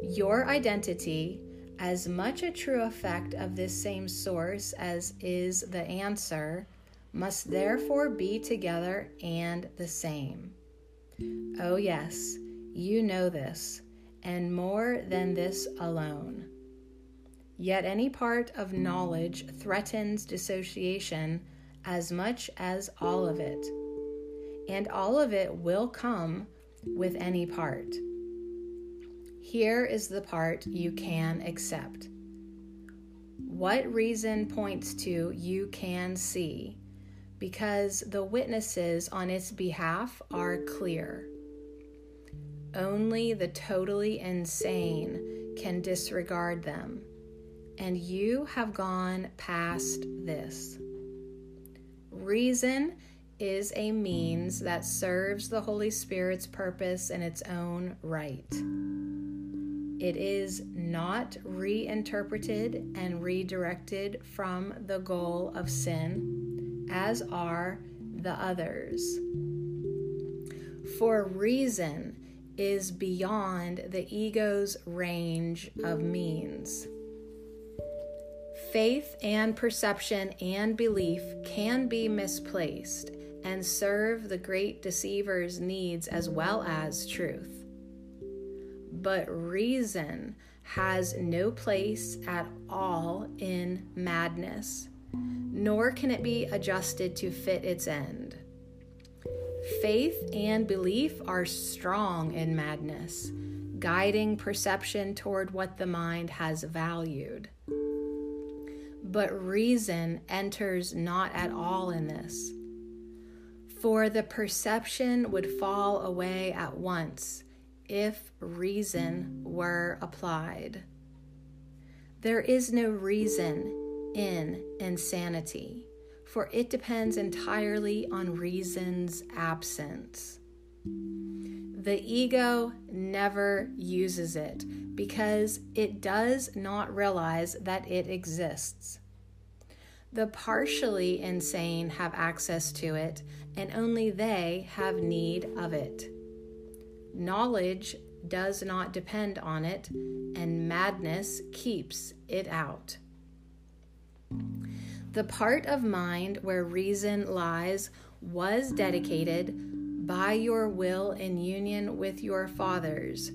Your identity, as much a true effect of this same source as is the answer, must therefore be together and the same. Oh, yes, you know this, and more than this alone. Yet any part of knowledge threatens dissociation as much as all of it, and all of it will come with any part. Here is the part you can accept. What reason points to you can see? Because the witnesses on its behalf are clear. Only the totally insane can disregard them, and you have gone past this. Reason is a means that serves the Holy Spirit's purpose in its own right. It is not reinterpreted and redirected from the goal of sin, as are the others. For reason is beyond the ego's range of means. Faith and perception and belief can be misplaced and serve the great deceiver's needs as well as truth but reason has no place at all in madness, nor can it be adjusted to fit its end. Faith and belief are strong in madness, guiding perception toward what the mind has valued. But reason enters not at all in this, for the perception would fall away at once if reason were applied. There is no reason in insanity, for it depends entirely on reason's absence. The ego never uses it because it does not realize that it exists. The partially insane have access to it, and only they have need of it. Knowledge does not depend on it, and madness keeps it out. The part of mind where reason lies was dedicated by your will in union with your fathers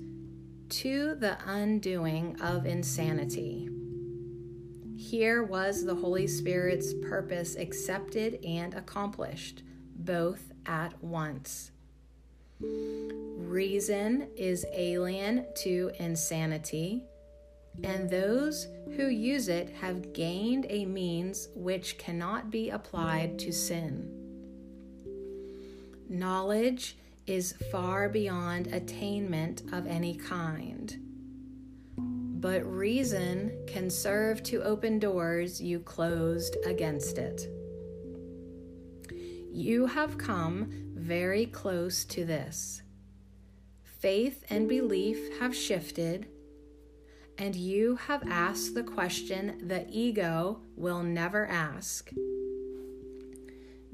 to the undoing of insanity. Here was the Holy Spirit's purpose accepted and accomplished, both at once. Reason is alien to insanity, and those who use it have gained a means which cannot be applied to sin. Knowledge is far beyond attainment of any kind. But reason can serve to open doors you closed against it. You have come very close to this. Faith and belief have shifted, and you have asked the question the ego will never ask.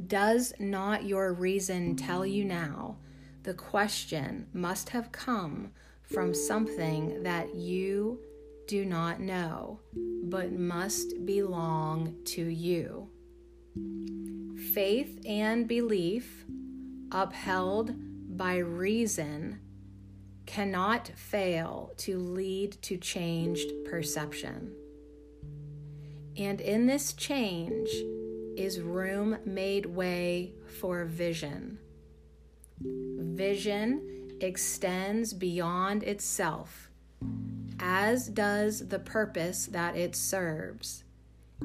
Does not your reason tell you now the question must have come from something that you do not know, but must belong to you? Faith and belief upheld by reason, cannot fail to lead to changed perception. And in this change is room made way for vision. Vision extends beyond itself, as does the purpose that it serves,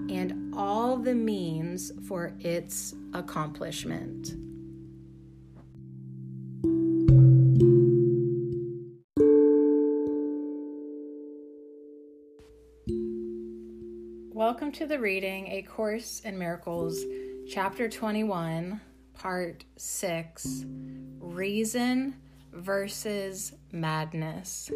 and all the means for its accomplishment. Welcome to the reading A Course in Miracles, Chapter 21, Part 6 Reason versus Madness.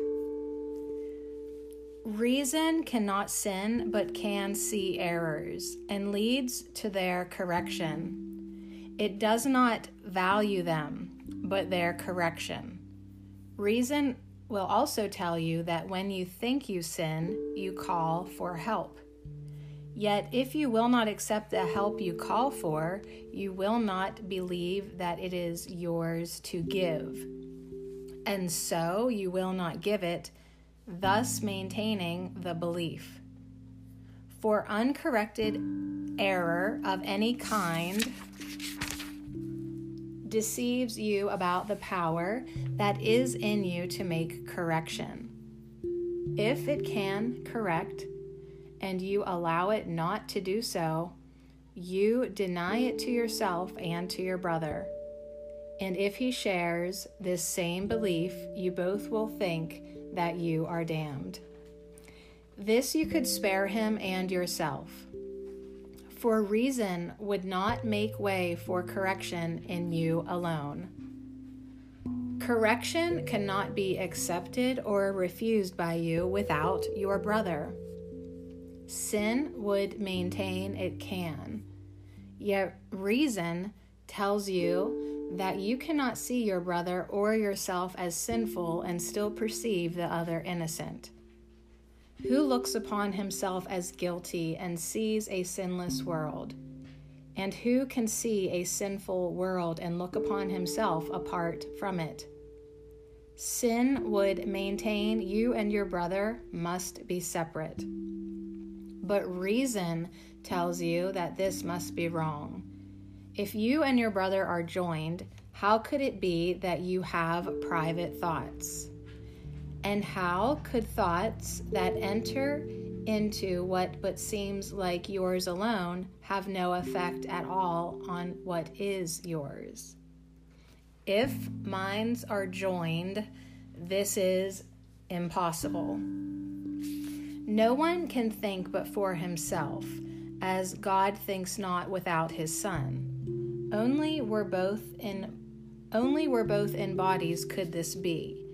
Reason cannot sin but can see errors and leads to their correction. It does not value them but their correction. Reason will also tell you that when you think you sin, you call for help. Yet, if you will not accept the help you call for, you will not believe that it is yours to give. And so you will not give it thus maintaining the belief. For uncorrected error of any kind deceives you about the power that is in you to make correction. If it can correct, and you allow it not to do so, you deny it to yourself and to your brother. And if he shares this same belief, you both will think that you are damned. This you could spare him and yourself. For reason would not make way for correction in you alone. Correction cannot be accepted or refused by you without your brother. Sin would maintain it can. Yet reason tells you that you cannot see your brother or yourself as sinful and still perceive the other innocent. Who looks upon himself as guilty and sees a sinless world? And who can see a sinful world and look upon himself apart from it? Sin would maintain you and your brother must be separate. But reason tells you that this must be wrong. If you and your brother are joined, how could it be that you have private thoughts? And how could thoughts that enter into what but seems like yours alone have no effect at all on what is yours? If minds are joined, this is impossible. No one can think but for himself, as God thinks not without his Son. Only were both in only were both in bodies could this be.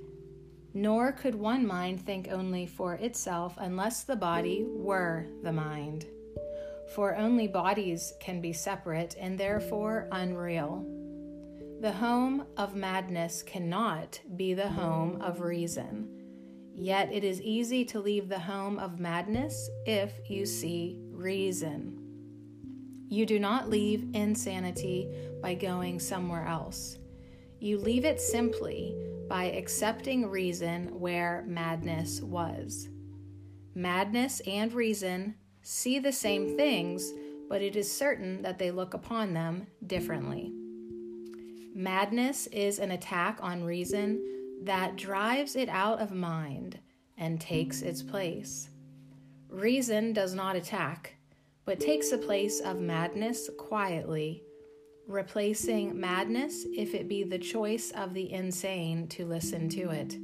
Nor could one mind think only for itself unless the body were the mind. For only bodies can be separate and therefore unreal. The home of madness cannot be the home of reason Yet it is easy to leave the home of madness if you see reason. You do not leave insanity by going somewhere else. You leave it simply by accepting reason where madness was. Madness and reason see the same things, but it is certain that they look upon them differently. Madness is an attack on reason that drives it out of mind and takes its place. Reason does not attack, but takes the place of madness quietly, replacing madness if it be the choice of the insane to listen to it.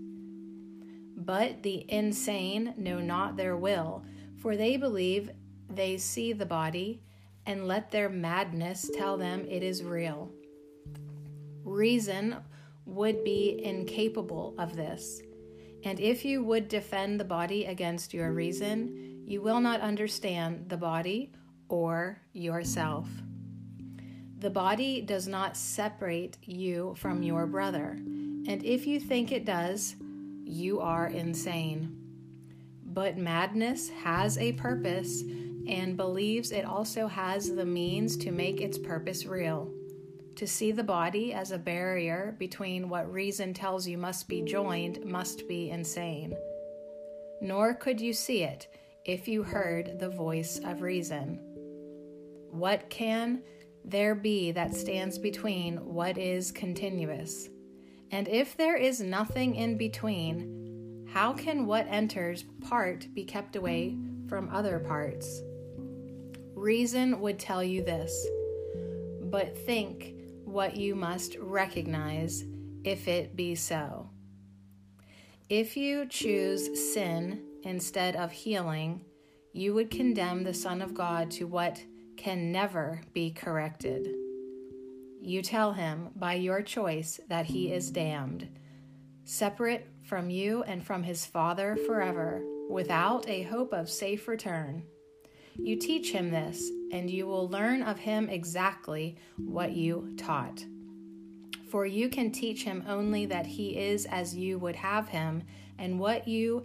But the insane know not their will, for they believe they see the body and let their madness tell them it is real. Reason would be incapable of this. And if you would defend the body against your reason, you will not understand the body or yourself. The body does not separate you from your brother, and if you think it does, you are insane. But madness has a purpose and believes it also has the means to make its purpose real to see the body as a barrier between what reason tells you must be joined must be insane. Nor could you see it if you heard the voice of reason. What can there be that stands between what is continuous? And if there is nothing in between, how can what enters part be kept away from other parts? Reason would tell you this, but think what you must recognize if it be so. If you choose sin instead of healing, you would condemn the Son of God to what can never be corrected. You tell him by your choice that he is damned, separate from you and from his Father forever, without a hope of safe return. You teach him this, and you will learn of him exactly what you taught. For you can teach him only that he is as you would have him, and what you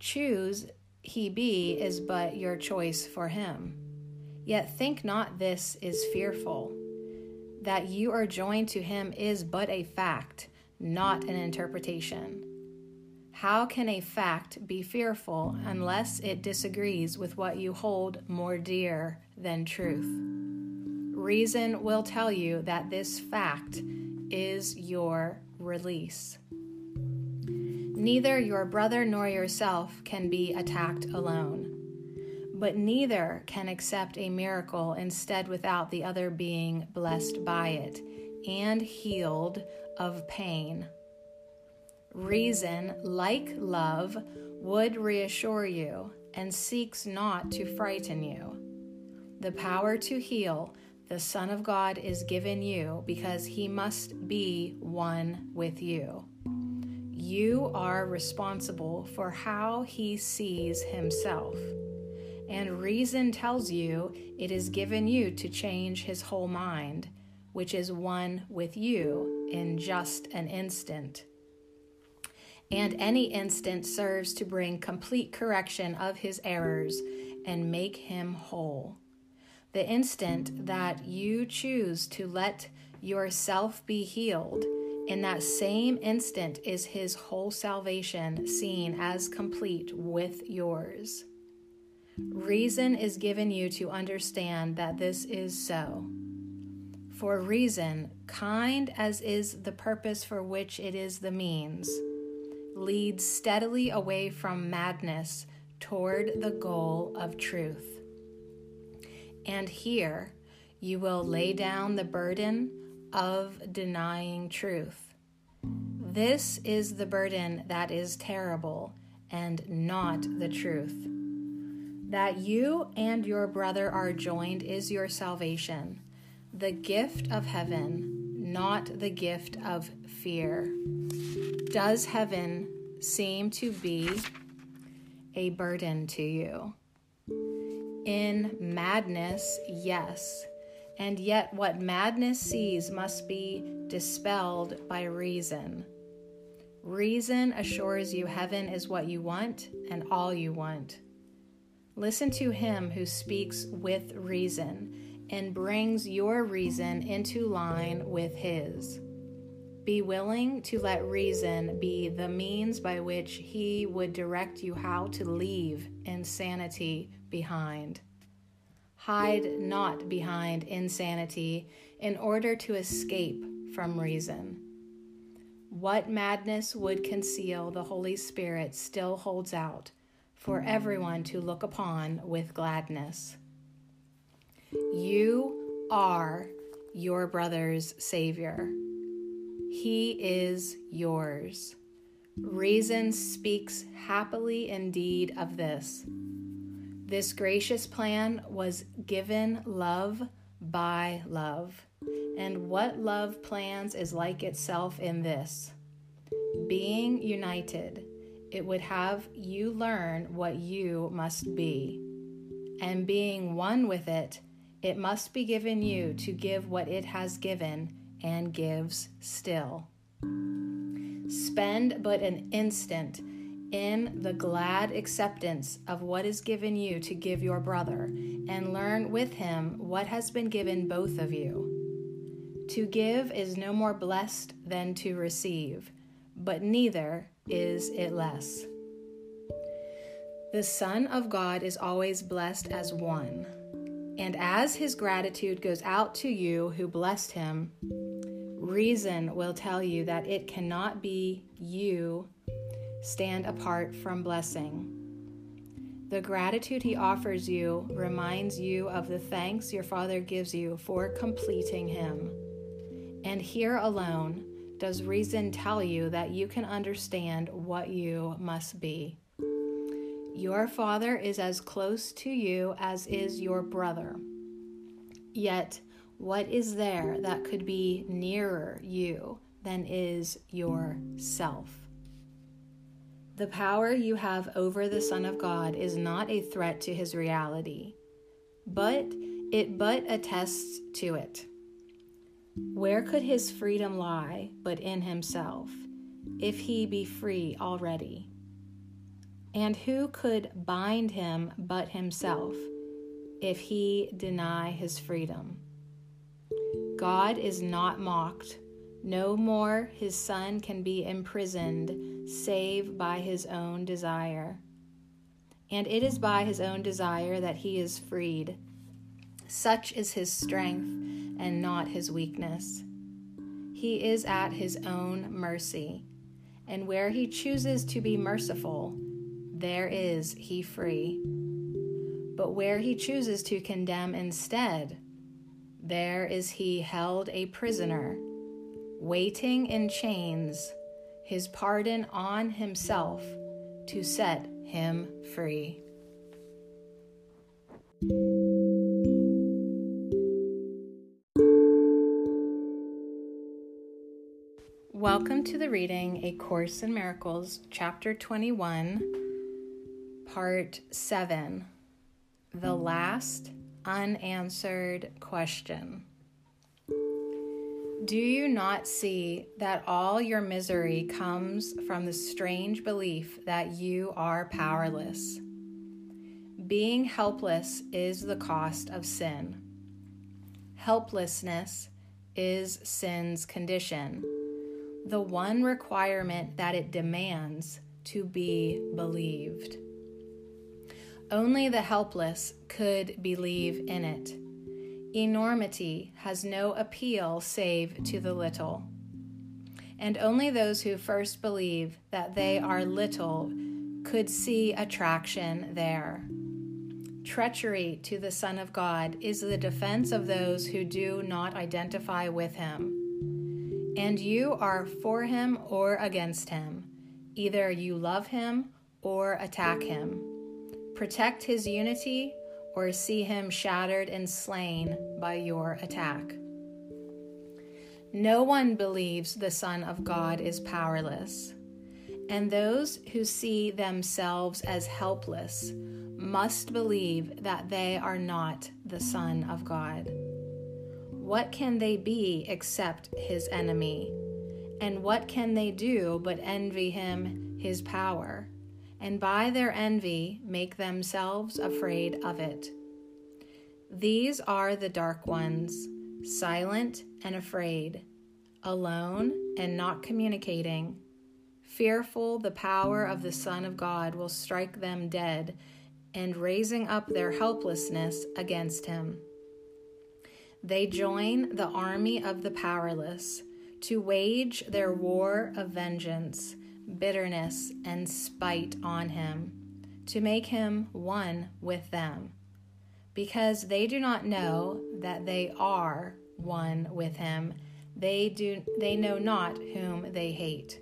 choose he be is but your choice for him. Yet think not this is fearful. That you are joined to him is but a fact, not an interpretation. How can a fact be fearful unless it disagrees with what you hold more dear than truth? Reason will tell you that this fact is your release. Neither your brother nor yourself can be attacked alone, but neither can accept a miracle instead without the other being blessed by it and healed of pain. Reason, like love, would reassure you and seeks not to frighten you. The power to heal, the Son of God is given you because he must be one with you. You are responsible for how he sees himself. And reason tells you it is given you to change his whole mind, which is one with you in just an instant and any instant serves to bring complete correction of his errors and make him whole. The instant that you choose to let yourself be healed, in that same instant is his whole salvation seen as complete with yours. Reason is given you to understand that this is so. For reason, kind as is the purpose for which it is the means, leads steadily away from madness toward the goal of truth. And here you will lay down the burden of denying truth. This is the burden that is terrible and not the truth. That you and your brother are joined is your salvation, the gift of heaven, not the gift of fear. Does heaven seem to be a burden to you? In madness, yes. And yet, what madness sees must be dispelled by reason. Reason assures you heaven is what you want and all you want. Listen to him who speaks with reason and brings your reason into line with his. Be willing to let reason be the means by which He would direct you how to leave insanity behind. Hide not behind insanity in order to escape from reason. What madness would conceal, the Holy Spirit still holds out for everyone to look upon with gladness. You are your brother's Savior. He is yours. Reason speaks happily indeed of this. This gracious plan was given love by love. And what love plans is like itself in this? Being united, it would have you learn what you must be. And being one with it, it must be given you to give what it has given and gives still. Spend but an instant in the glad acceptance of what is given you to give your brother, and learn with him what has been given both of you. To give is no more blessed than to receive, but neither is it less. The Son of God is always blessed as one. And as his gratitude goes out to you who blessed him, reason will tell you that it cannot be you stand apart from blessing. The gratitude he offers you reminds you of the thanks your Father gives you for completing him. And here alone does reason tell you that you can understand what you must be. Your father is as close to you as is your brother. Yet, what is there that could be nearer you than is yourself? The power you have over the Son of God is not a threat to his reality, but it but attests to it. Where could his freedom lie but in himself, if he be free already? And who could bind him but himself if he deny his freedom? God is not mocked. No more his son can be imprisoned save by his own desire. And it is by his own desire that he is freed. Such is his strength and not his weakness. He is at his own mercy, and where he chooses to be merciful, there is he free. But where he chooses to condemn instead, there is he held a prisoner, waiting in chains, his pardon on himself to set him free. Welcome to the reading A Course in Miracles, Chapter 21, Part 7 The Last Unanswered Question. Do you not see that all your misery comes from the strange belief that you are powerless? Being helpless is the cost of sin. Helplessness is sin's condition the one requirement that it demands to be believed. Only the helpless could believe in it. Enormity has no appeal save to the little. And only those who first believe that they are little could see attraction there. Treachery to the Son of God is the defense of those who do not identify with him and you are for him or against him. Either you love him or attack him. Protect his unity or see him shattered and slain by your attack. No one believes the Son of God is powerless, and those who see themselves as helpless must believe that they are not the Son of God. What can they be except his enemy? And what can they do but envy him his power, and by their envy make themselves afraid of it? These are the dark ones, silent and afraid, alone and not communicating. Fearful the power of the Son of God will strike them dead, and raising up their helplessness against him. They join the army of the powerless to wage their war of vengeance, bitterness, and spite on him, to make him one with them, because they do not know that they are one with him. They do they know not whom they hate.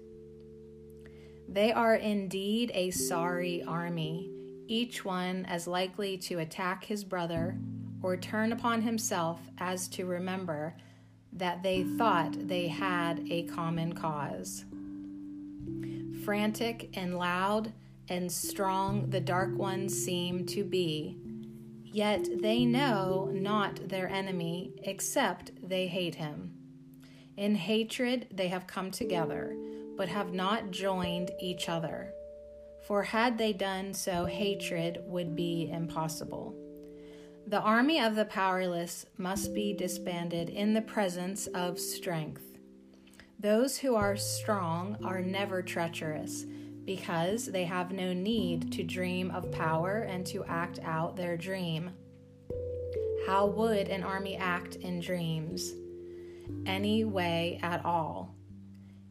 They are indeed a sorry army, each one as likely to attack his brother or turn upon himself as to remember that they thought they had a common cause. Frantic and loud and strong the dark ones seem to be, yet they know not their enemy except they hate him. In hatred they have come together, but have not joined each other. For had they done so, hatred would be impossible. The army of the powerless must be disbanded in the presence of strength. Those who are strong are never treacherous because they have no need to dream of power and to act out their dream. How would an army act in dreams? Any way at all.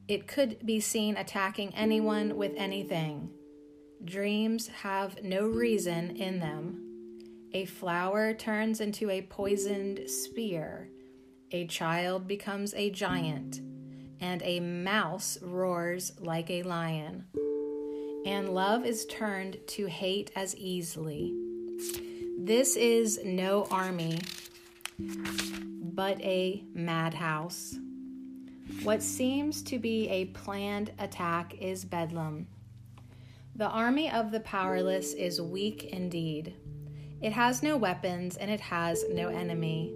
It could be seen attacking anyone with anything. Dreams have no reason in them. A flower turns into a poisoned spear, a child becomes a giant, and a mouse roars like a lion. And love is turned to hate as easily. This is no army, but a madhouse. What seems to be a planned attack is bedlam. The army of the powerless is weak indeed. It has no weapons and it has no enemy.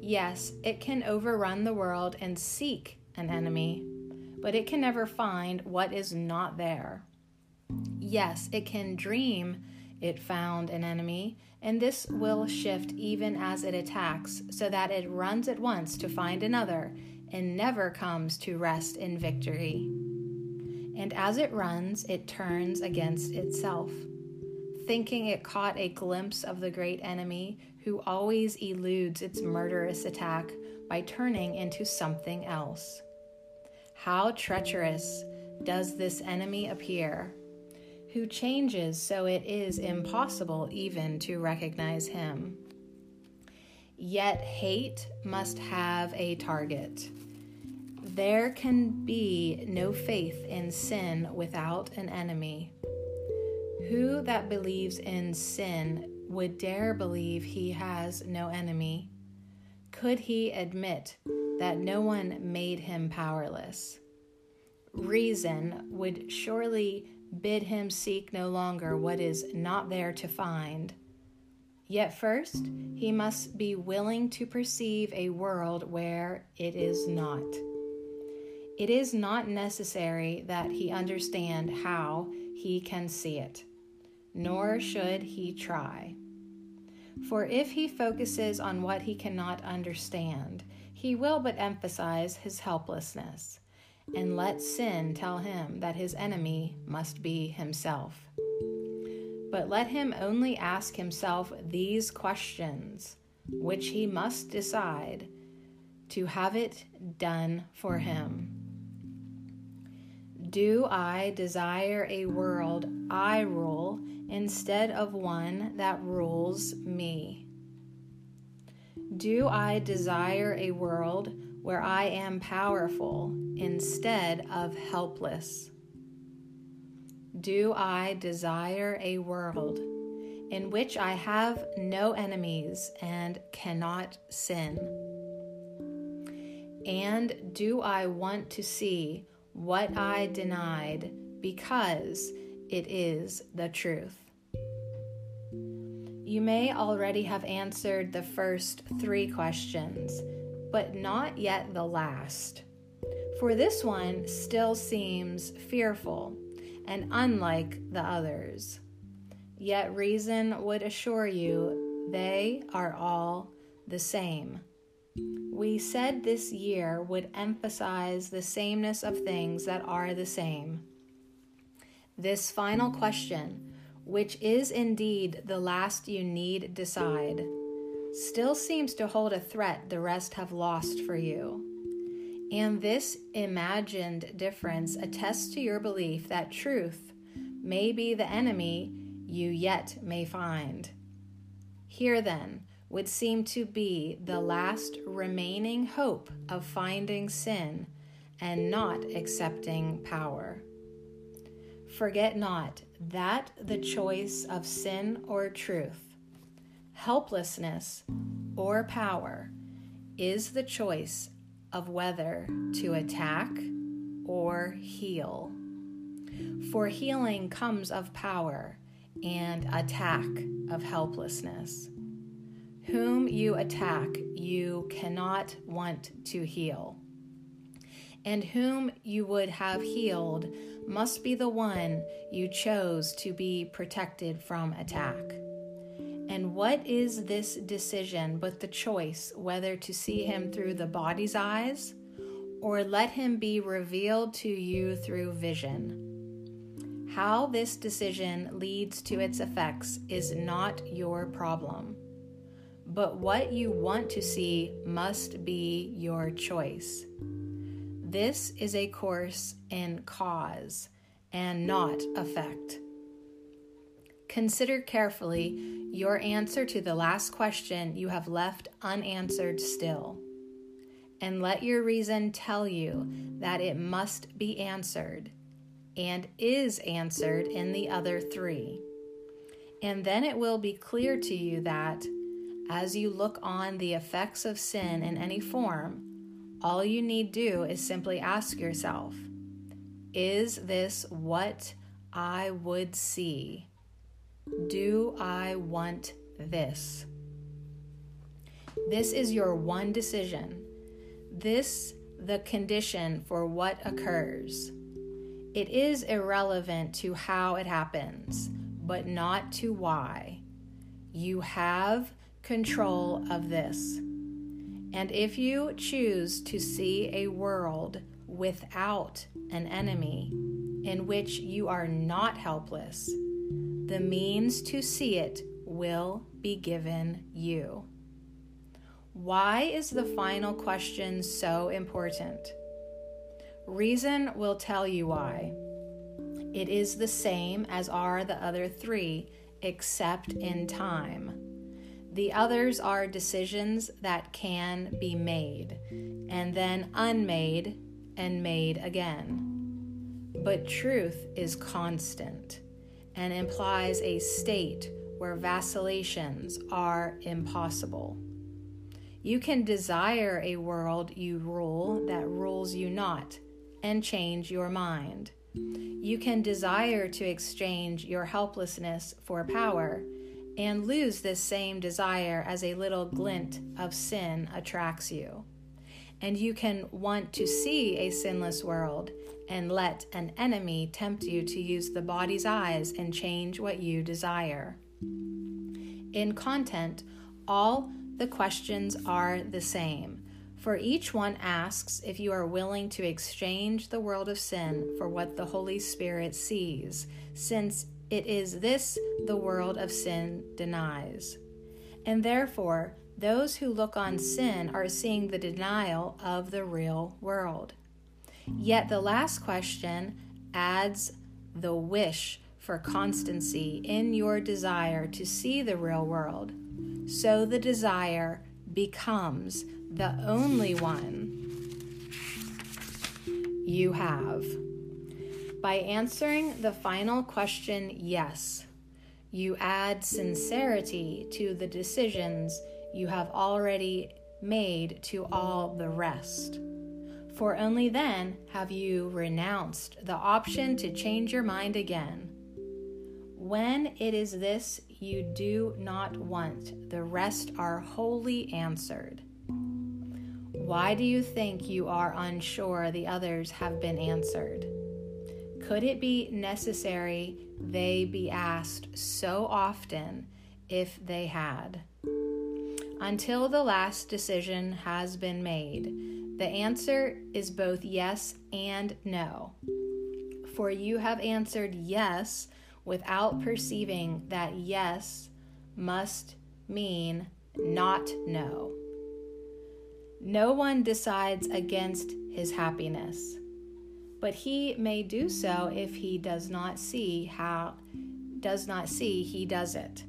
Yes, it can overrun the world and seek an enemy, but it can never find what is not there. Yes, it can dream it found an enemy, and this will shift even as it attacks, so that it runs at once to find another and never comes to rest in victory. and as it runs, it turns against itself, thinking it caught a glimpse of the great enemy who always eludes its murderous attack by turning into something else. How treacherous does this enemy appear, who changes so it is impossible even to recognize him. Yet hate must have a target. There can be no faith in sin without an enemy. Who that believes in sin would dare believe he has no enemy? Could he admit that no one made him powerless? Reason would surely bid him seek no longer what is not there to find Yet first, he must be willing to perceive a world where it is not. It is not necessary that he understand how he can see it, nor should he try. For if he focuses on what he cannot understand, he will but emphasize his helplessness and let sin tell him that his enemy must be himself but let him only ask himself these questions, which he must decide to have it done for him. Do I desire a world I rule instead of one that rules me? Do I desire a world where I am powerful instead of helpless? Do I desire a world in which I have no enemies and cannot sin? And do I want to see what I denied because it is the truth? You may already have answered the first three questions, but not yet the last. For this one still seems fearful and unlike the others. Yet reason would assure you they are all the same. We said this year would emphasize the sameness of things that are the same. This final question, which is indeed the last you need decide, still seems to hold a threat the rest have lost for you. And this imagined difference attests to your belief that truth may be the enemy you yet may find. Here, then, would seem to be the last remaining hope of finding sin and not accepting power. Forget not that the choice of sin or truth, helplessness or power, is the choice of whether to attack or heal. For healing comes of power and attack of helplessness. Whom you attack, you cannot want to heal. And whom you would have healed must be the one you chose to be protected from attack. And what is this decision but the choice whether to see him through the body's eyes or let him be revealed to you through vision? How this decision leads to its effects is not your problem. But what you want to see must be your choice. This is a course in cause and not effect. Consider carefully your answer to the last question you have left unanswered still. And let your reason tell you that it must be answered and is answered in the other three. And then it will be clear to you that, as you look on the effects of sin in any form, all you need do is simply ask yourself Is this what I would see? Do I want this? This is your one decision. This the condition for what occurs. It is irrelevant to how it happens, but not to why. You have control of this. And if you choose to see a world without an enemy, in which you are not helpless, the means to see it will be given you. Why is the final question so important? Reason will tell you why. It is the same as are the other three, except in time. The others are decisions that can be made, and then unmade and made again. But truth is constant and implies a state where vacillations are impossible. You can desire a world you rule that rules you not and change your mind. You can desire to exchange your helplessness for power and lose this same desire as a little glint of sin attracts you. And you can want to see a sinless world and let an enemy tempt you to use the body's eyes and change what you desire. In content, all the questions are the same, for each one asks if you are willing to exchange the world of sin for what the Holy Spirit sees, since it is this the world of sin denies. And therefore, those who look on sin are seeing the denial of the real world. Yet the last question adds the wish for constancy in your desire to see the real world. So the desire becomes the only one you have. By answering the final question, yes, you add sincerity to the decisions you have already made to all the rest. For only then have you renounced the option to change your mind again. When it is this you do not want, the rest are wholly answered. Why do you think you are unsure the others have been answered? Could it be necessary they be asked so often if they had? Until the last decision has been made, the answer is both yes and no. For you have answered yes without perceiving that yes must mean not no. No one decides against his happiness, but he may do so if he does not see how does not see he does it.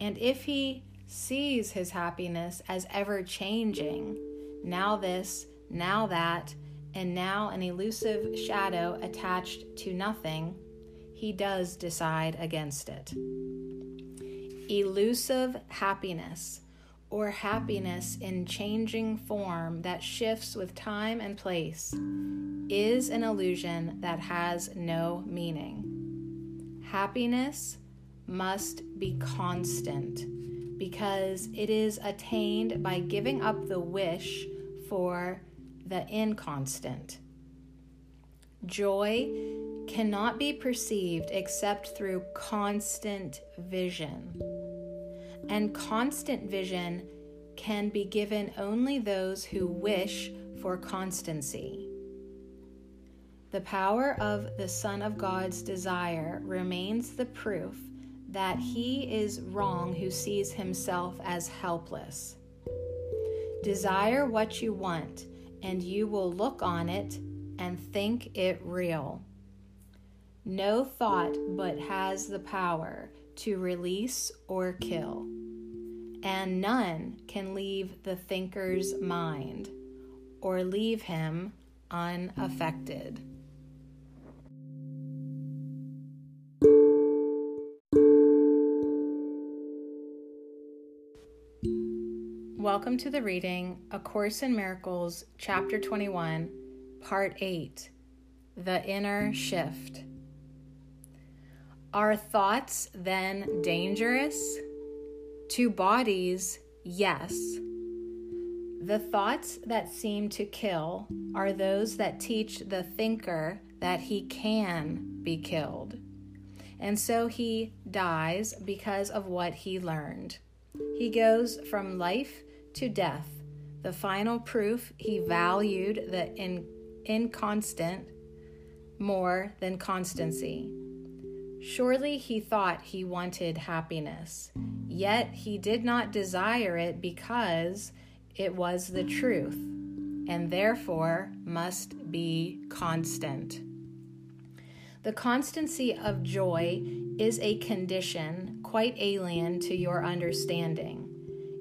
And if he sees his happiness as ever changing, now this, now that, and now an elusive shadow attached to nothing, he does decide against it. Elusive happiness, or happiness in changing form that shifts with time and place, is an illusion that has no meaning. Happiness must be constant because it is attained by giving up the wish for the inconstant. Joy cannot be perceived except through constant vision. And constant vision can be given only those who wish for constancy. The power of the Son of God's desire remains the proof that he is wrong who sees himself as helpless. Desire what you want, and you will look on it and think it real. No thought but has the power to release or kill, and none can leave the thinker's mind or leave him unaffected. Welcome to the reading A Course in Miracles, Chapter 21, Part 8 The Inner Shift. Are thoughts then dangerous? To bodies, yes. The thoughts that seem to kill are those that teach the thinker that he can be killed. And so he dies because of what he learned. He goes from life to death. The final proof he valued the in, inconstant more than constancy. Surely he thought he wanted happiness, yet he did not desire it because it was the truth, and therefore must be constant. The constancy of joy is a condition quite alien to your understanding.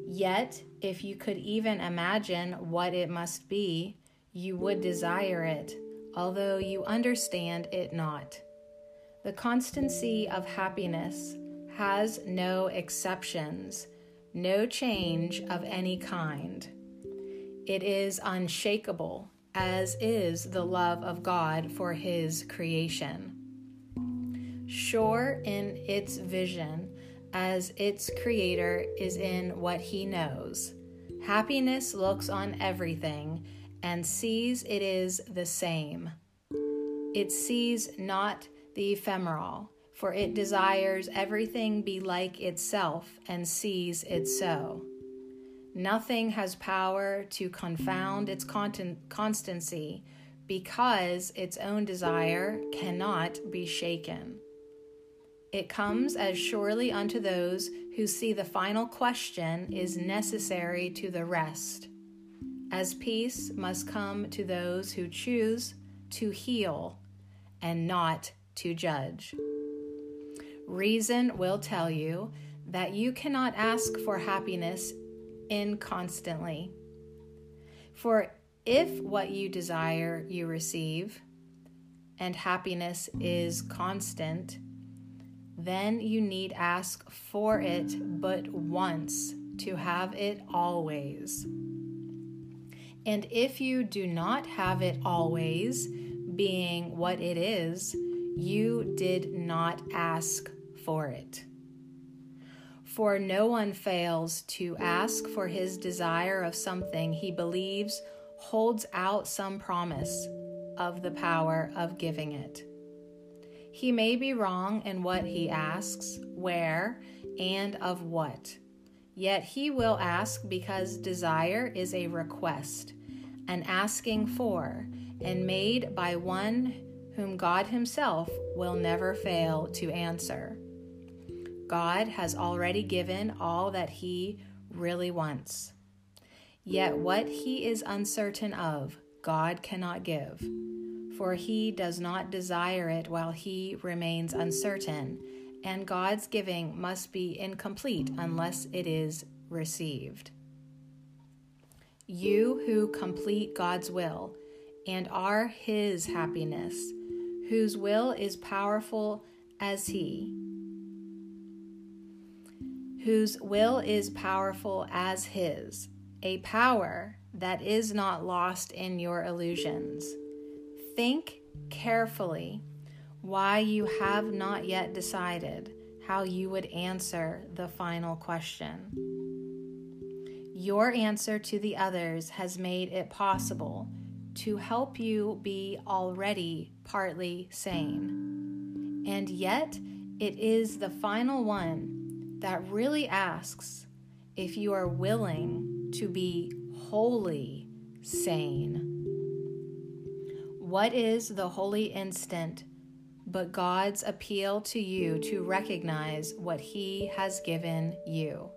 Yet, if you could even imagine what it must be, you would desire it, although you understand it not. The constancy of happiness has no exceptions, no change of any kind. It is unshakable, as is the love of God for His creation. Sure in its vision, as its creator is in what He knows. Happiness looks on everything and sees it is the same. It sees not the ephemeral, for it desires everything be like itself and sees it so. Nothing has power to confound its constancy because its own desire cannot be shaken. It comes as surely unto those who see the final question is necessary to the rest, as peace must come to those who choose to heal and not to judge. Reason will tell you that you cannot ask for happiness inconstantly. For if what you desire you receive, and happiness is constant, then you need ask for it but once to have it always. And if you do not have it always, being what it is, you did not ask for it. For no one fails to ask for his desire of something he believes holds out some promise of the power of giving it. He may be wrong in what he asks, where, and of what. Yet he will ask because desire is a request, an asking for, and made by one whom God Himself will never fail to answer. God has already given all that He really wants. Yet what He is uncertain of, God cannot give, for He does not desire it while He remains uncertain, and God's giving must be incomplete unless it is received. You who complete God's will and are His happiness whose will is powerful as he, whose will is powerful as his, a power that is not lost in your illusions. Think carefully why you have not yet decided how you would answer the final question. Your answer to the others has made it possible to help you be already partly sane. And yet, it is the final one that really asks if you are willing to be wholly sane. What is the holy instant but God's appeal to you to recognize what He has given you?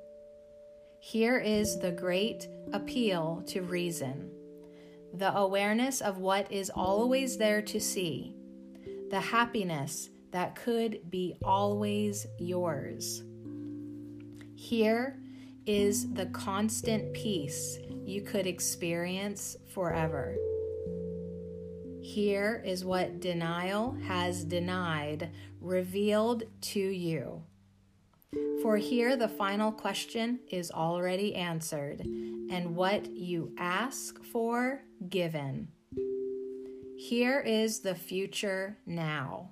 Here is the great appeal to reason the awareness of what is always there to see, the happiness that could be always yours. Here is the constant peace you could experience forever. Here is what denial has denied, revealed to you. For here the final question is already answered, and what you ask for, given. Here is the future now.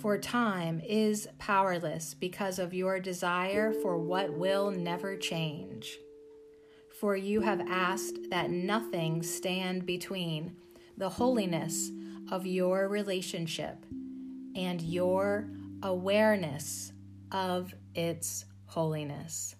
For time is powerless because of your desire for what will never change. For you have asked that nothing stand between the holiness of your relationship and your awareness of its holiness.